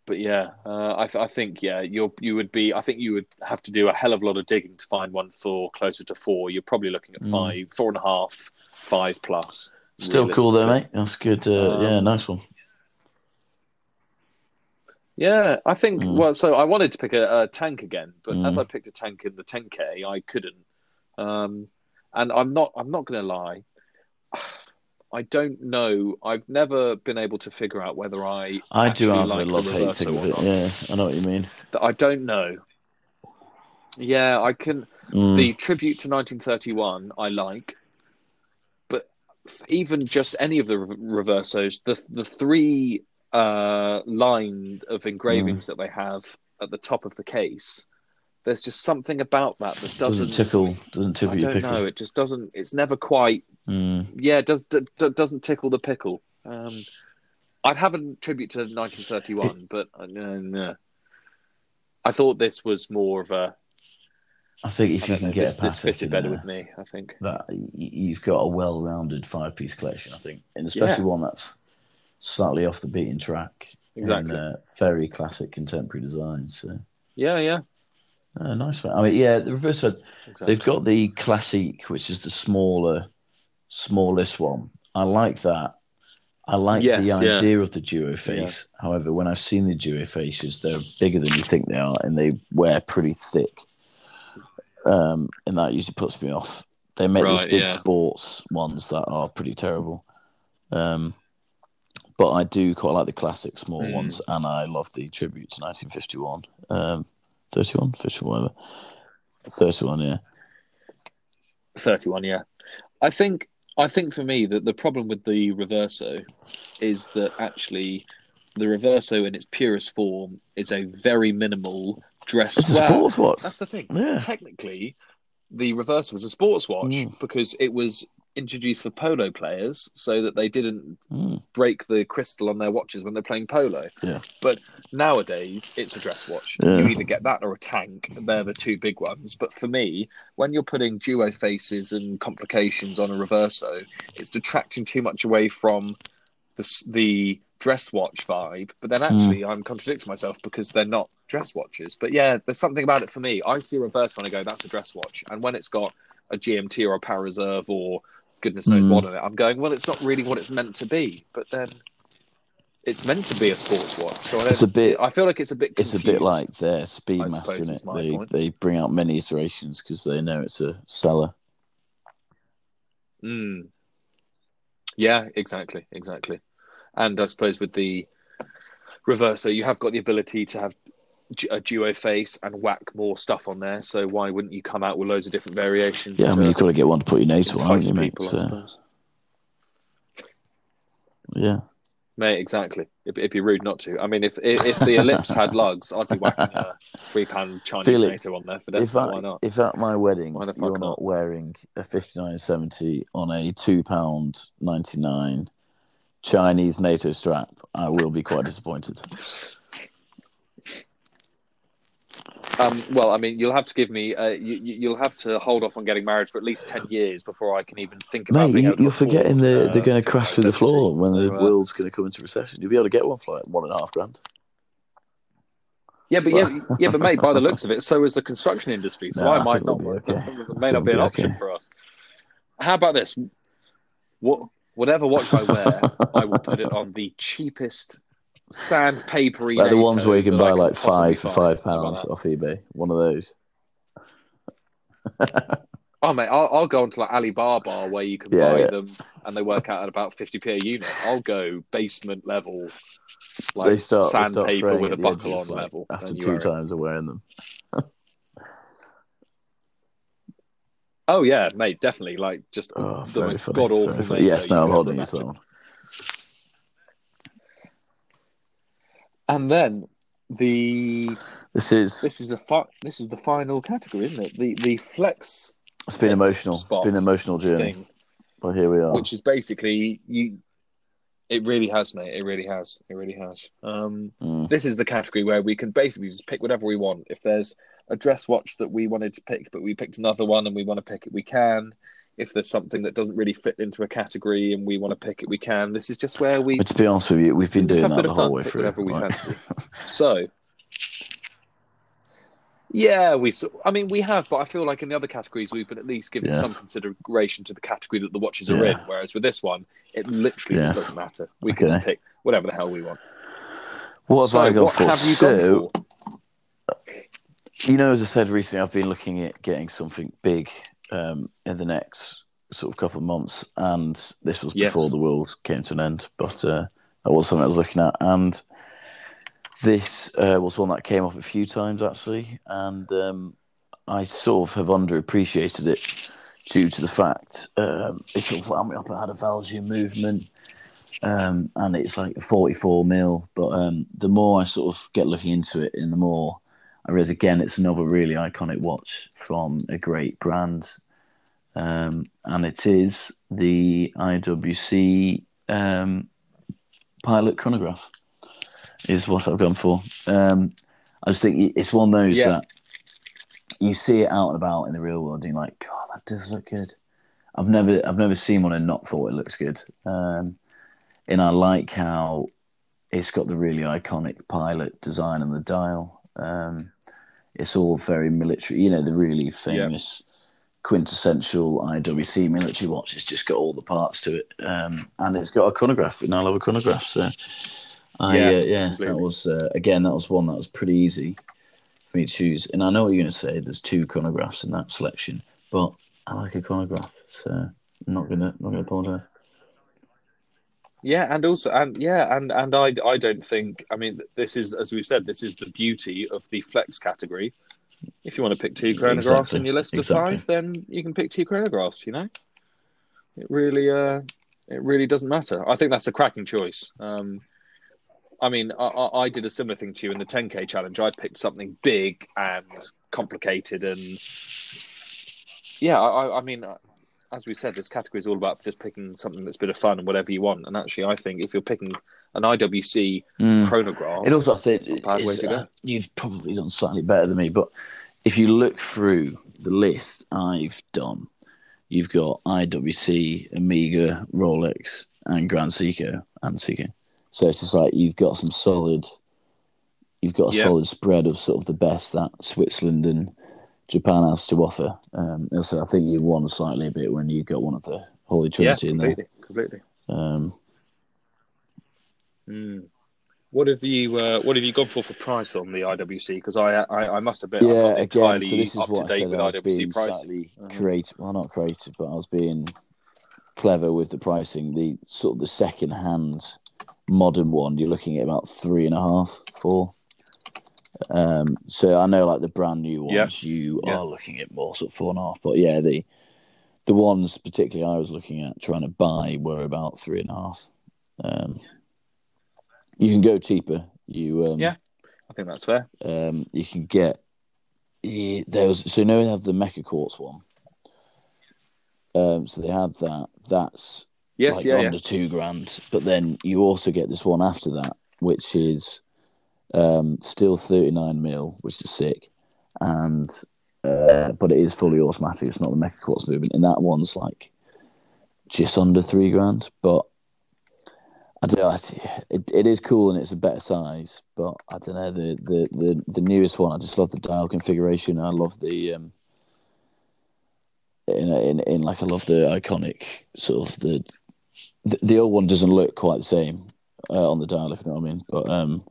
but yeah, uh, I, th- I think yeah, you you would be. I think you would have to do a hell of a lot of digging to find one for closer to four. You're probably looking at Mm. five, four and a half, five plus. still cool though, mate. That's good. Uh, Um, yeah, nice one. Yeah, I think. Mm. Well, so I wanted to pick a, a tank again, but as Mm. I picked a tank in the 10k, I couldn't. Um, and I'm not. I'm not going to lie. I don't know. I've never been able to figure out whether I. I do have like a the love hate Reverso thing with it. Yeah, I know what you mean. I don't know. Yeah, I can. Mm. The tribute to 1931, I like, but even just any of the re- reversos, the the three uh, line of engravings Mm. that they have at the top of the case, there's just something about that that doesn't, doesn't tickle. Doesn't I tickle your don't pickle. know. It just doesn't. It's never quite. Mm. Yeah, does d- d- doesn't tickle the pickle. Um, I'd have a tribute to 1931, but uh, no, no. I thought this was more of a. I think I if you can know, get this, a this fitted better there, with me. I think. that you've got a well-rounded five-piece collection. I think, and especially Yeah. one that's slightly off the beaten track. Exactly. And, uh, very classic contemporary design. So Yeah, yeah, uh, nice one. I mean, yeah, the reverse side. exactly. They've got the classic, which is the smaller, smallest one. I like that. I like Yes, the yeah. idea of the duo face. However, when I've seen the duo faces, they're bigger than you think they are, and they wear pretty thick. Um, and that usually puts me off. They make Right, these big yeah. sports ones that are pretty terrible. Um, but I do quite like the classic small Mm. ones, and I love the tribute to 1951. Um, 31, 51, whatever. 31, yeah. 31 yeah i think i think for me that the problem with the reverso is that actually the reverso in its purest form is a very minimal dress It's a sports watch. that's the thing Yeah. technically the reverso was a sports watch Mm. because it was introduced for polo players so that they didn't Mm. break the crystal on their watches when they're playing polo. Yeah. but nowadays it's a dress watch. Yeah. you either get that or a tank. They're the two big ones. But for me when you're putting duo faces and complications on a reverso it's detracting too much away from the the dress watch vibe. But then actually i'm contradicting myself because they're not dress watches. But yeah there's something about it for me. I see a reverse when i go that's a dress watch. And when it's got a gmt or a power reserve or goodness knows Mm. what on it i'm going well it's not really what it's meant to be but then it's meant to be a sports watch so I don't, It's a bit- i feel like it's a bit It's a bit like their Speedmaster, it? They point. they bring out many iterations because they know it's a seller. Mm. Yeah, exactly, exactly. And I suppose with the reverso, you have got the ability to have a duo face and whack more stuff on there. So why wouldn't you come out with loads of different variations? Yeah, I mean you've got to get one to put your NATO on, haven't you, mate? people, I So, suppose. yeah, Mate, exactly. It'd, it'd be rude not to. I mean, if if, if the ellipse had lugs, I'd be whacking a three pound Chinese Felix, NATO on there for if definitely. Why not? if at my wedding Why the fuck you're not? not wearing a fifty nine seventy on a two pound ninety nine Chinese NATO strap, I will be quite disappointed. Um, well, I mean, you'll have to give me. Uh, you, you'll have to hold off on getting married for at least ten years before I can even think about. Mate, you, you're forgetting they're, uh, they're going to crash through the floor when so, the uh, world's going to come into recession. You'll be able to get one for like one and a half grand. Yeah, but yeah, yeah, but mate, by the looks of it, so is the construction industry. So No, I I might not. we'll okay. It may not be an we'll be option okay. for us. How about this? What, whatever watch I wear, I will put it on the cheapest sandpapery. Like the ones where you can buy like five for five pounds off eBay. One of those. Oh mate, I'll, I'll go onto like Alibaba where you can Yeah, buy yeah. them and they work out at about fifty p a unit. I'll go basement level, like start they start sandpaper with a buckle edges, on like, level. after two times of wearing them. Oh yeah, mate, definitely. Like just Oh, the most god awful. Yes, no, I'm holding you to that one. And then the This is this is the fi- this is the final category, isn't it? The the flex it's been emotional. It's been an emotional journey, thing, but here we are. which is basically you. It really has, mate. It really has. It really has. Um, Mm. this is the category where we can basically just pick whatever we want. If there's a dress watch that we wanted to pick, but we picked another one and we want to pick it, we can. If there's something that doesn't really fit into a category and we want to pick it, we can. This is just where we But to be honest with you, we've been doing that the whole way through. whatever we right? fancy. So, yeah, we. I mean, we have, but I feel like in the other categories we've been at least given Yes. some consideration to the category that the watches are Yeah. in. Whereas with this one, it literally Yes. just doesn't matter. We can just pick whatever the hell we want. What have so, I gone what for? have you so, gone for? Uh, you know, as I said recently, I've been looking at getting something big um, in the next sort of couple of months, and this was Yes. before the world came to an end. But uh, that was something I was looking at, and this uh, was one that came up a few times actually, and um, I sort of have underappreciated it due to the fact um, it's sort of wound me up. I had a Valjoux movement. Um, and it's like 44 mil, but um, the more I sort of get looking into it, and the more Realize again, it's another really iconic watch from a great brand, um, and it is the IWC um, Pilot chronograph. Is what I've gone for. Um, I just think it's one of those Yeah. that you see it out and about in the real world, and you're like, God, that does look good. I've never, I've never seen one and not thought it looks good. Um, and I like how it's got the really iconic pilot design and the dial. Um, it's all very military, you know, the really famous quintessential IWC military watch. It's just got all the parts to it, um, and it's got a chronograph, and I love a chronograph. So, I, Yeah, yeah, uh, yeah, completely. that was uh, again that was one that was pretty easy for me to choose. And I know what you're going to say. There's two chronographs in that selection, but I like a chronograph, so I'm not gonna not gonna apologise. Yeah, and also, and yeah, and and I, I don't think. I mean, this is as we've said, this is the beauty of the flex category. If you want to pick two chronographs Exactly, in your list of exactly. five, then you can pick two chronographs. You know, it really, uh, it really doesn't matter. I think that's a cracking choice. Um, I mean, I, I, I did a similar thing to you in the 10k challenge. I picked something big and complicated, and yeah, I, I- mean, as we said, this category is all about just picking something that's a bit of fun and whatever you want. And actually, I think if you're picking an IWC Mm. chronograph, It also, I think, bad way to go. uh, you've probably done slightly better than me, but if you look through the list I've done, you've got IWC, Omega, Rolex, and Grand Seiko and Seiko. So it's just like you've got some solid, you've got a Yeah. solid spread of sort of the best that Switzerland and Japan has to offer. Um, and so I think you won slightly a bit when you got one of the Holy yeah, Trinity in there. completely, completely. Um, Mm. What have you uh, What have you gone for for price on the IWC? Because I, I I must admit I'm yeah, not again, entirely so this is up to date with IWC being pricing. slightly Um, creative. Well, not creative, but I was being clever with the pricing. The sort of the second hand modern one, you're looking at about three and a half, four. Um, so I know like the brand new ones, Yeah. you Yeah. are looking at more sort of four and a half. But yeah, the the ones particularly I was looking at trying to buy were about three and a half. Um, you can go cheaper. You um, Yeah. I think that's fair. um, you can get yeah, there was so you know they have the Mecha Quartz one. Um, so they have that. That's Yes, like yeah, yeah. under two grand. But then you also get this one after that, which is um, still thirty nine mil, which is sick, and uh, but it is fully automatic. It's not the Mecha Quartz movement, and that one's like just under three grand. But I don't know. It, it is cool and it's a better size, but I don't know the, the, the, the newest one. I just love the dial configuration. I love the um, in, in in like I love the iconic sort of the the, the old one doesn't look quite the same uh, on the dial, if you know what I mean. But um,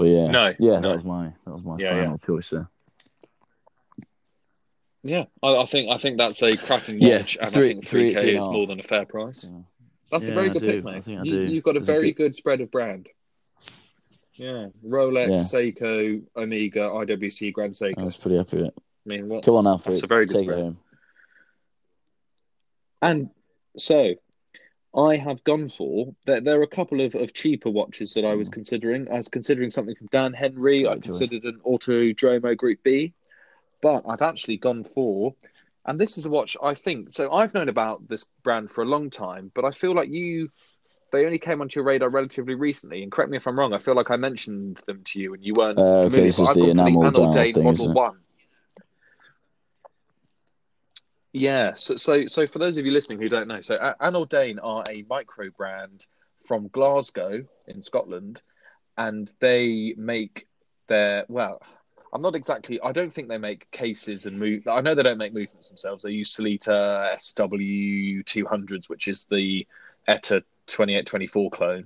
but yeah, no, yeah, no. that was my that was my Yeah, final yeah. choice there. Yeah, I, I think I think that's a cracking Yeah, launch, and I three- think three- three K three and a is half. more than a fair price. Yeah. That's a very I good do. pick, I mate. think I you, do. You've got a There's a very good- good... spread of brand. Yeah, Rolex, Yeah. Seiko, Omega, IWC, Grand Seiko. I was pretty happy with it. I mean, what? Come on, Alfred. That's a very good take spread. And so, I have gone for there. There are a couple of, of cheaper watches that I was considering. I was considering something from Dan Henry. I considered an Autodromo Group B, but I've actually gone for, and this is a watch I think. So I've known about this brand for a long time, but I feel like you. They only came onto your radar relatively recently, and correct me if I'm wrong. I feel like I mentioned them to you, and you weren't Uh, okay, familiar. but is I've the gone for the dial anOrdain thing, Model it? One. Yeah, so, so so for those of you listening who don't know, so A- anOrdain are a micro brand from Glasgow in Scotland, and they make their well. I'm not exactly. I don't think they make cases and move. I know they don't make movements themselves. They use Sellita SW 200s, which is the ETA 2824 clone.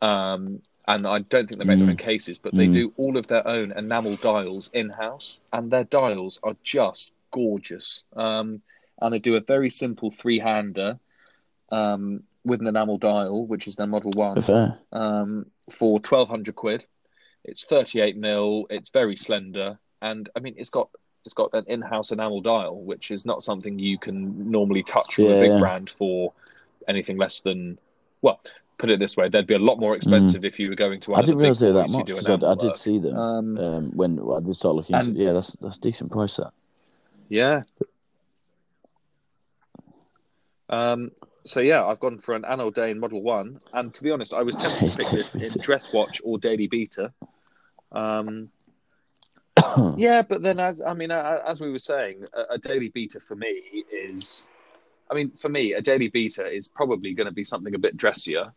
Um, and I don't think they make their Mm. own cases, but they Mm. do all of their own enamel dials in house, and their dials are just gorgeous. Um, and they do a very simple three hander um, with an enamel dial, which is their Model One, um, for twelve hundred quid. It's thirty eight mil. It's very slender, and I mean, it's got it's got an in house enamel dial, which is not something you can normally touch from Yeah, a big yeah. brand for anything less than well. Put it this way, they'd be a lot more expensive if you were going to Mm. I didn't big realize they were that much I, I did see them Um, um, when I did start looking. and- yeah, that's that's a decent price. That Yeah. Um. So yeah, I've gone for an anOrdain Model One, and to be honest, I was tempted to pick this in dress watch or daily beater. Um. Yeah, but then as I mean, as we were saying, a, a daily beater for me is, I mean, for me, a daily beater is probably going to be something a bit dressier.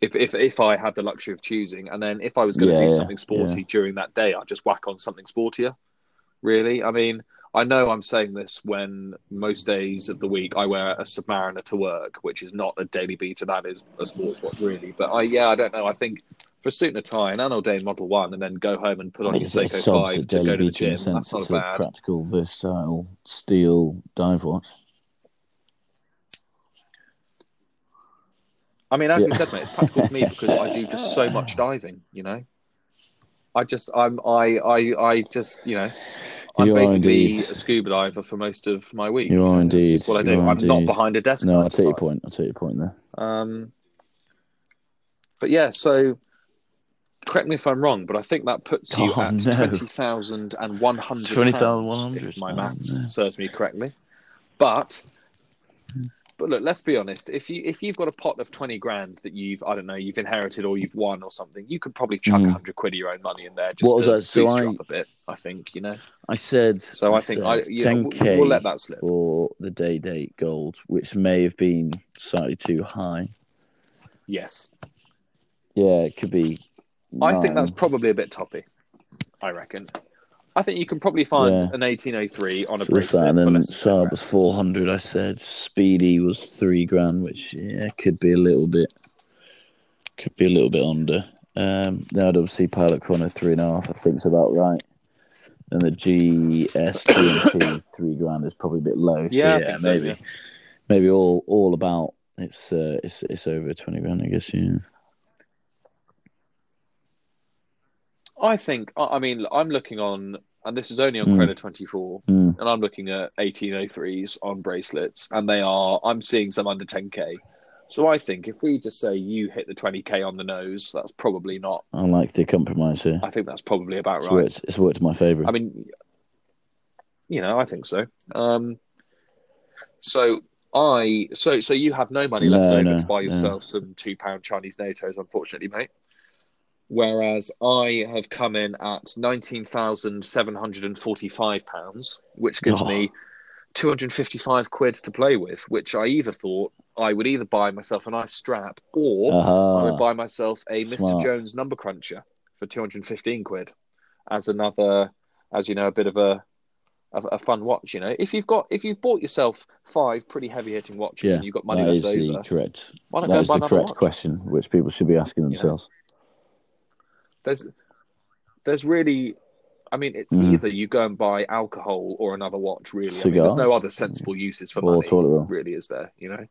If, if if I had the luxury of choosing, and then if I was going to Yeah, do yeah, something sporty yeah. during that day, I'd just whack on something sportier. Really, I mean, I know I'm saying this when most days of the week I wear a Submariner to work, which is not a daily beater. That is a sports watch, really. But I, yeah, I don't know. I think for a suit and a tie, an anOrdain Model One, and then go home and put on your Seiko Five to go to the gym. That's not It's a a bad. practical, versatile steel dive watch. I mean, as Yeah. we said, mate, it's practical for me because I do just so much diving. You know, I just, I'm, I, I, I just, you know, I'm You basically indeed. a scuba diver for most of my week. You are know, that's indeed. what I do. I'm not behind a desk. No, I'll take your point. I'll take your point there. Um, but yeah, so correct me if I'm wrong, but I think that puts you Oh, at no. twenty thousand and one hundred. 20,100. if my Oh, maths no. serves me correctly. But but look, let's be honest. If you if you've got a pot of twenty grand that you've I don't know you've inherited or you've won or something, you could probably chuck a Mm. hundred quid of your own money in there just What to? So boost I- up a bit. I think you know. I said. So I think I you know, 10K we'll, we'll let that slip. for the day date gold, which may have been slightly too high. Yes, Yeah, it could be. I think that's probably a bit toppy. I reckon. I think you can probably find Yeah. an 1803 on a So that? And then less than 10 SARB was four hundred. I said Speedy was three grand, which yeah could be a little bit, could be a little bit under. Um, now I'd obviously Pilot Chrono three and a half. I think's about right. And the GS GMT three grand is probably a bit low. Yeah, I yeah, think so, maybe, yeah. maybe all all about. It's uh, it's it's over twenty grand, I guess. Yeah. I think. I mean, I'm looking on, and this is only on Mm. Chrono 24, Mm. and I'm looking at 1803s on bracelets, and they are. I'm seeing some under 10k. So I think if we just say you hit the 20k on the nose, that's probably not. I like the compromise here. I think that's probably about It's right. worked. It's worked in my favour. I mean, you know, I think so. Um, so I, so so you have no money left No, over no, to buy no. yourself some two pound Chinese NATOs, unfortunately, mate. Whereas I have come in at nineteen thousand seven hundred and forty-five pounds, which gives Oh. me two hundred and fifty-five quid to play with. Which I either thought I would either buy myself a nice strap or uh-huh. I would buy myself a Mr. Jones number cruncher for 215 quid as another, as you know, a bit of a, a, fun watch. You know, if you've got, if you've bought yourself five pretty heavy hitting watches Yeah, and you've got money left the over, correct. why not That go is buy the correct watch? question, which people should be asking know. There's, there's really, I mean, it's Mhm. either you go and buy alcohol or another watch. Really, I mean, there's no other sensible uses for Or money. toilet roll. Really, is there? You know,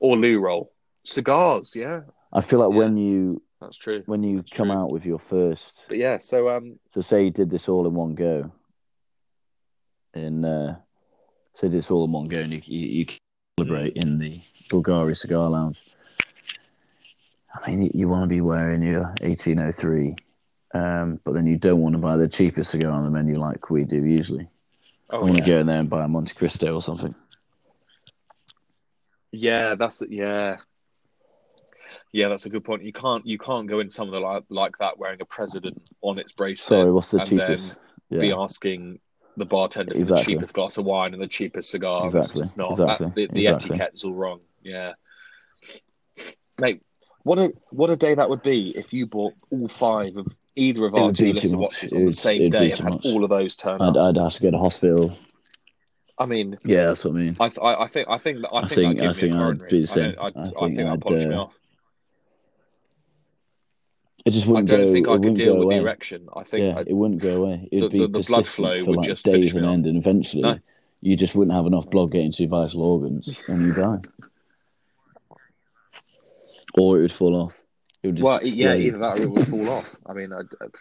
or loo roll, cigars. Yeah, I feel like Yeah. when you that's true. when you That's come true. out with your first, But yeah, so um, so say you did this all in one go, in uh, say this all in one go, and you you, you celebrate in the Bulgari Cigar Lounge. I mean, you, you want to be wearing your 1803, um, but then you don't want to buy the cheapest cigar on the menu like we do usually. I oh want yeah. to go in there and buy a Montecristo or something. Yeah, that's yeah. Yeah, that's a good point. You can't you can't go in somewhere like like that wearing a president on its bracelet Sorry, what's the and cheapest? then be asking the bartender for Exactly. the cheapest glass of wine and the cheapest cigar. It's Exactly, just not exactly, that, the, the exactly. etiquette's all wrong. Yeah. Mate, what a what a day that would be if you bought all five of either of our would two lists of watches on the same day and had all of those turn I'd. I'd have to go to hospital. I mean, Yeah, that's what I mean. I, th- I I think I think I I think, think- I think me a I'd be the same. I I think think that'd I'd, me uh, off. It just I wouldn't don't go. think I could deal with away. the erection. I think Yeah, I, it wouldn't go away. It would The- be the- the blood flow would like just days finish and end, and eventually No. you just wouldn't have enough blood getting to your vital organs, and you die. or it would fall off. It would just well, yeah, explode. either that or it would fall off. I mean, I'd, I'd...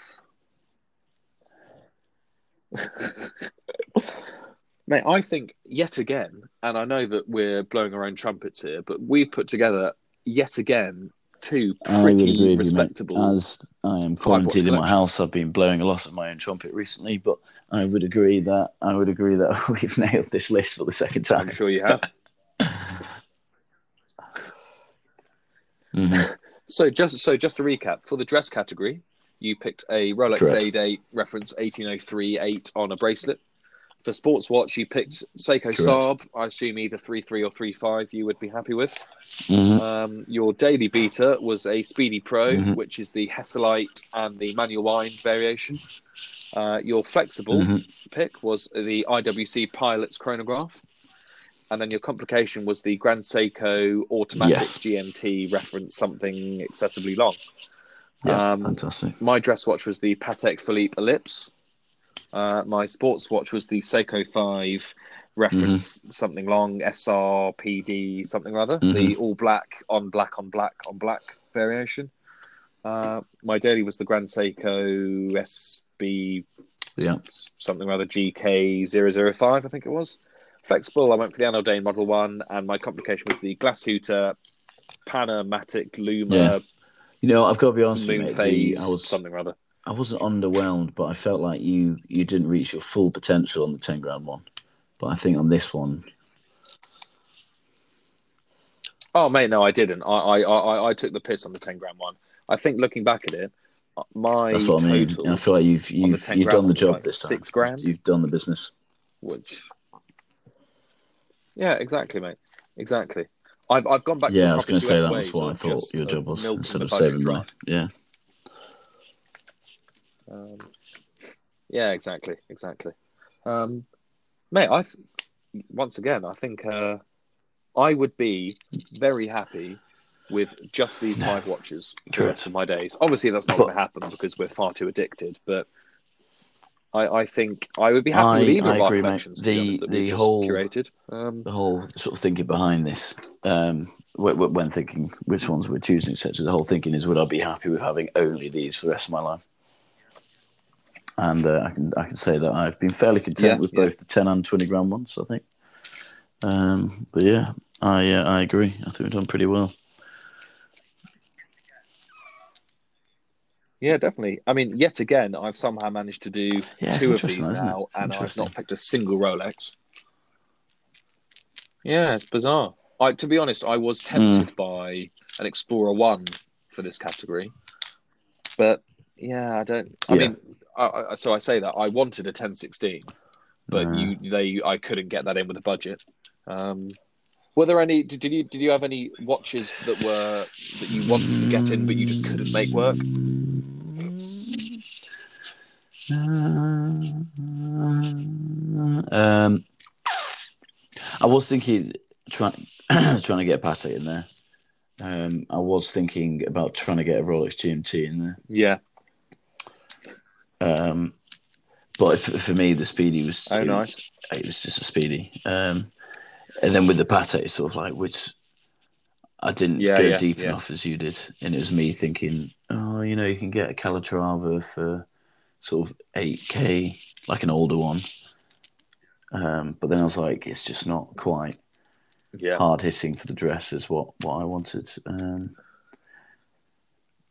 mate, I think yet again, and I know that we're blowing our own trumpets here, but we've put together yet again two I pretty with you, respectable. As I am quarantined in my house, I've been blowing a lot of my own trumpet recently, but I would agree that I would agree that we've nailed this list for the second time. I'm sure you have. Mhm. So just so just to recap, for the dress category, you picked a Rolex Correct. Day Date reference 18038 on a bracelet. For sports watch, you picked Seiko Correct. SARB. I assume either 33 or 35 you would be happy with. Mhm. Um, your daily beater was a Speedy Pro, Mhm. which is the Hesalite and the manual wind variation. Uh, your flexible Mhm. pick was the IWC Pilot's chronograph. And then your complication was the Grand Seiko automatic. GMT reference something excessively long. Yeah, Um, fantastic. My dress watch was the Patek Philippe Ellipse. Uh, my sports watch was the Seiko 5 reference Mm-hmm. something long, SRPD something or other, Mhm. the all black on black on black on black variation. Uh, my daily was the Grand Seiko SB Yeah. something or other GK005, I think it was. Flexible, I went for the anOrdain Model 1, and my complication was the Glass Glashütte PanoMatic Luma Yeah. You know, I've got to be honest with you, Moon the- Phase I was something or other. I wasn't underwhelmed, but I felt like you you didn't reach your full potential on the ten grand one. But I think on this one, Oh mate, no, I didn't. I I, I, I took the piss on the ten grand one. I think looking back at it, my that's what I mean. total, I feel like you've you've you've done the job like this time. six grand. You've done the business. which yeah, exactly, mate, exactly. I've I've gone back yeah, to I was going to say that was what I thought your job was instead of saving money. Yeah. Um, yeah, exactly, exactly. Um, mate, I once again, I think uh, I would be very happy with just these No. five watches for the rest of my days. Obviously, that's not going to happen because we're far too addicted. But I, I think I would be happy I- with either I of our agree, mate. collections. The- honest, that the whole- curated. Um, the whole sort of thinking behind this, um, wh- wh- when thinking which ones we're choosing, etc. The whole thinking is, would I be happy with having only these for the rest of my life? And uh, I can I can say that I've been fairly content Yeah, with yeah. both the ten and twenty grand ones. I think. Um, but yeah, I uh, I agree. I think we've done pretty well. Yeah, definitely. I mean, yet again, I've somehow managed to do Yeah, two of these now, and I've not picked a single Rolex. Yeah, it's bizarre. I, to be honest, I was tempted Hmm. by an Explorer One for this category, but yeah, I don't. I Yeah. mean, I, I, so I say that I wanted a 1016, but No. you they I couldn't get that in with the budget. Um, were there any? Did you did you have any watches that were that you wanted to get in but you just couldn't make work? Um, I was thinking trying trying to get Patek in there. Um, I was thinking about trying to get a Rolex GMT in there. Yeah. Um, but for, for me, the Speedy was Oh, it was- nice. it was just a Speedy. Um, and then with the Patek, it's sort of like which I didn't Yeah, go yeah, deep yeah. enough as you did, and it was me thinking, oh, you know, you can get a Calatrava for sort of eight k, like an older one. Um, but then I was like, it's just not quite Yeah. hard hitting for the dress is what, what I wanted. Um,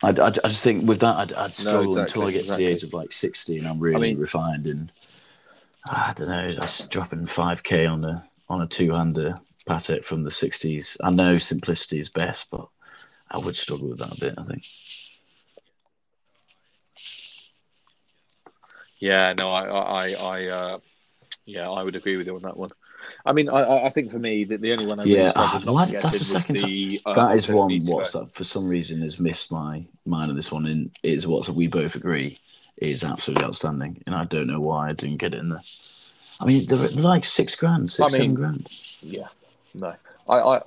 I, I, I just think with that, I'd, I'd struggle exactly, until I get exactly. to the age of like 60 and I'm really mean- refined and I don't know, just dropping 5k on a, on a two hander Patek from the 60s. I know simplicity is best, but I would struggle with that a bit, I think. Yeah, no, I, I, I, uh, yeah, I would agree with you on that one. I mean, I- I, think for me, the, the only one I really Yeah, struggled ah, not to get in was the. Uh, that is Octo one Finissimo. what's that for some reason has missed my mind on this one and is what we both agree is absolutely outstanding and I don't know why I didn't get it in there. I mean they're, they're like six grand, six, I mean- seven grand. Yeah, no, I, I,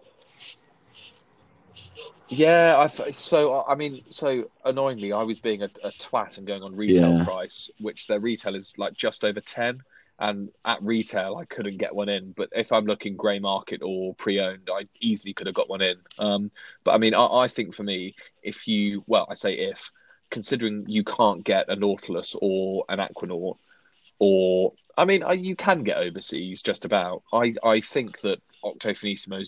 yeah, I. Th- so I mean, so annoyingly, I was being a, a twat and going on retail Yeah. price, which their retail is like just over ten, and at retail I couldn't get one in. But if I'm looking grey market or pre-owned, I easily could have got one in. Um, but I mean, I, I think for me, if you, well, I say if, considering you can't get a Nautilus or an Aquanaut, or I mean, I, you can get overseas just about. I I think that Octo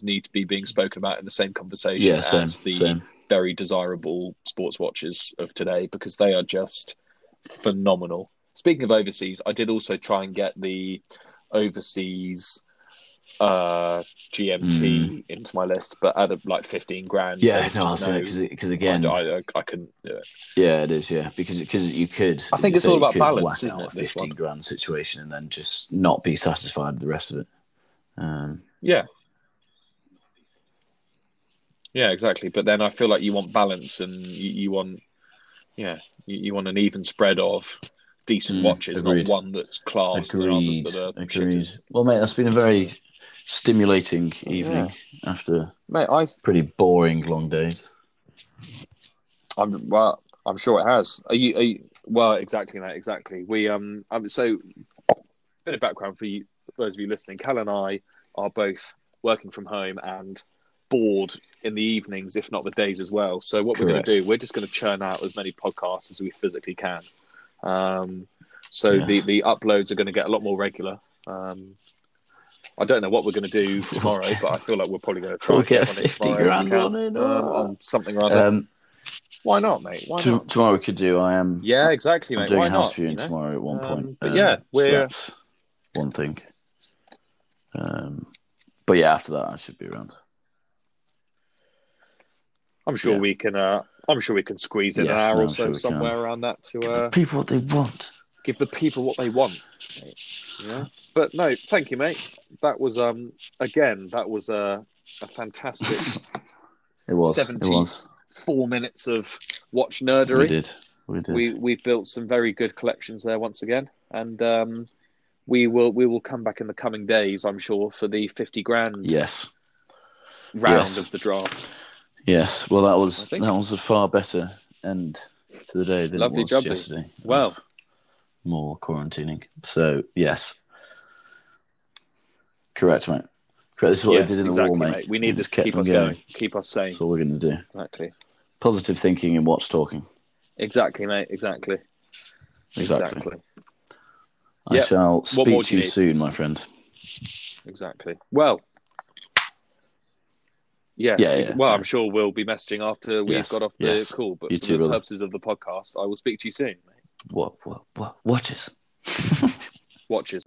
need to be being spoken about in the same conversation Yeah, same, as the same. very desirable sports watches of today because they are just phenomenal. Speaking of overseas, I did also try and get the overseas uh, GMT into my list, but at a, like fifteen grand. Mm. Yeah, no, because again, I, I, I couldn't do it. yeah, it is, yeah, because because you could. I think it's all about balance, isn't it, this Fifteen one? grand situation and then just not be satisfied with the rest of it. Um, Yeah. Yeah, exactly. But then I feel like you want balance and you, you want, yeah, you, you want an even spread of decent Mm, watches, agreed. not one that's class and others that agreed. shitters. Well, mate, that's been a very stimulating evening after Mate, I, pretty boring long days. I'm well. I'm sure it has. Are you? Are you well, exactly, mate. Exactly. We um. um so, bit of background for you, those of you listening. Cal and I are both working from home and bored in the evenings, if not the days as well. So, what we're going to do, we're just going to churn out as many podcasts as we physically can. Um. So Yes. the the uploads are going to get a lot more regular. Um. I don't know what we're going to do tomorrow, but I feel like we're probably going to try We'll get, get 50 tomorrow if we grand on it, um, on something or other. Um, Why not, mate? Why to- not? tomorrow we could do. I am. Yeah, exactly, I'm mate. doing Why a house not? viewing you know? tomorrow at one Um, point. but yeah, we're- that's one thing. Um, but yeah, after that I should be around. I'm sure yeah. we can. Uh, I'm sure we can squeeze in Yes, an hour no, or so sure somewhere can. around that to Give uh, the people what they want. give the people what they want. Yeah, but no, thank you, mate. That was um again that was a a fantastic It was. It was. four minutes of watch We nerdery. did. We did. We we've built some very good collections there once again, and um, we will we will come back in the coming days, I'm sure, for the fifty grand yes. round Yes. of the draft. Yes. Well, that was that was a far better end to the day than Lovely it was jubbly. yesterday. Well. More quarantining. So yes, correct, mate. Correct. This is what yes, I did in the exactly, war, mate. mate. We need We this to keep us going, keep us sane. That's all we're going to do. Exactly. Positive thinking and what's talking. Exactly, mate. Exactly. Exactly. I Yep. shall speak to you soon, my friend. Exactly. Well, yes. Yeah, yeah, well, yeah. I'm sure we'll be messaging after we've Yes, got off the yes. call. But You for too, the purposes of the podcast, I will speak to you soon, mate. What? What? What? Watches. Watches.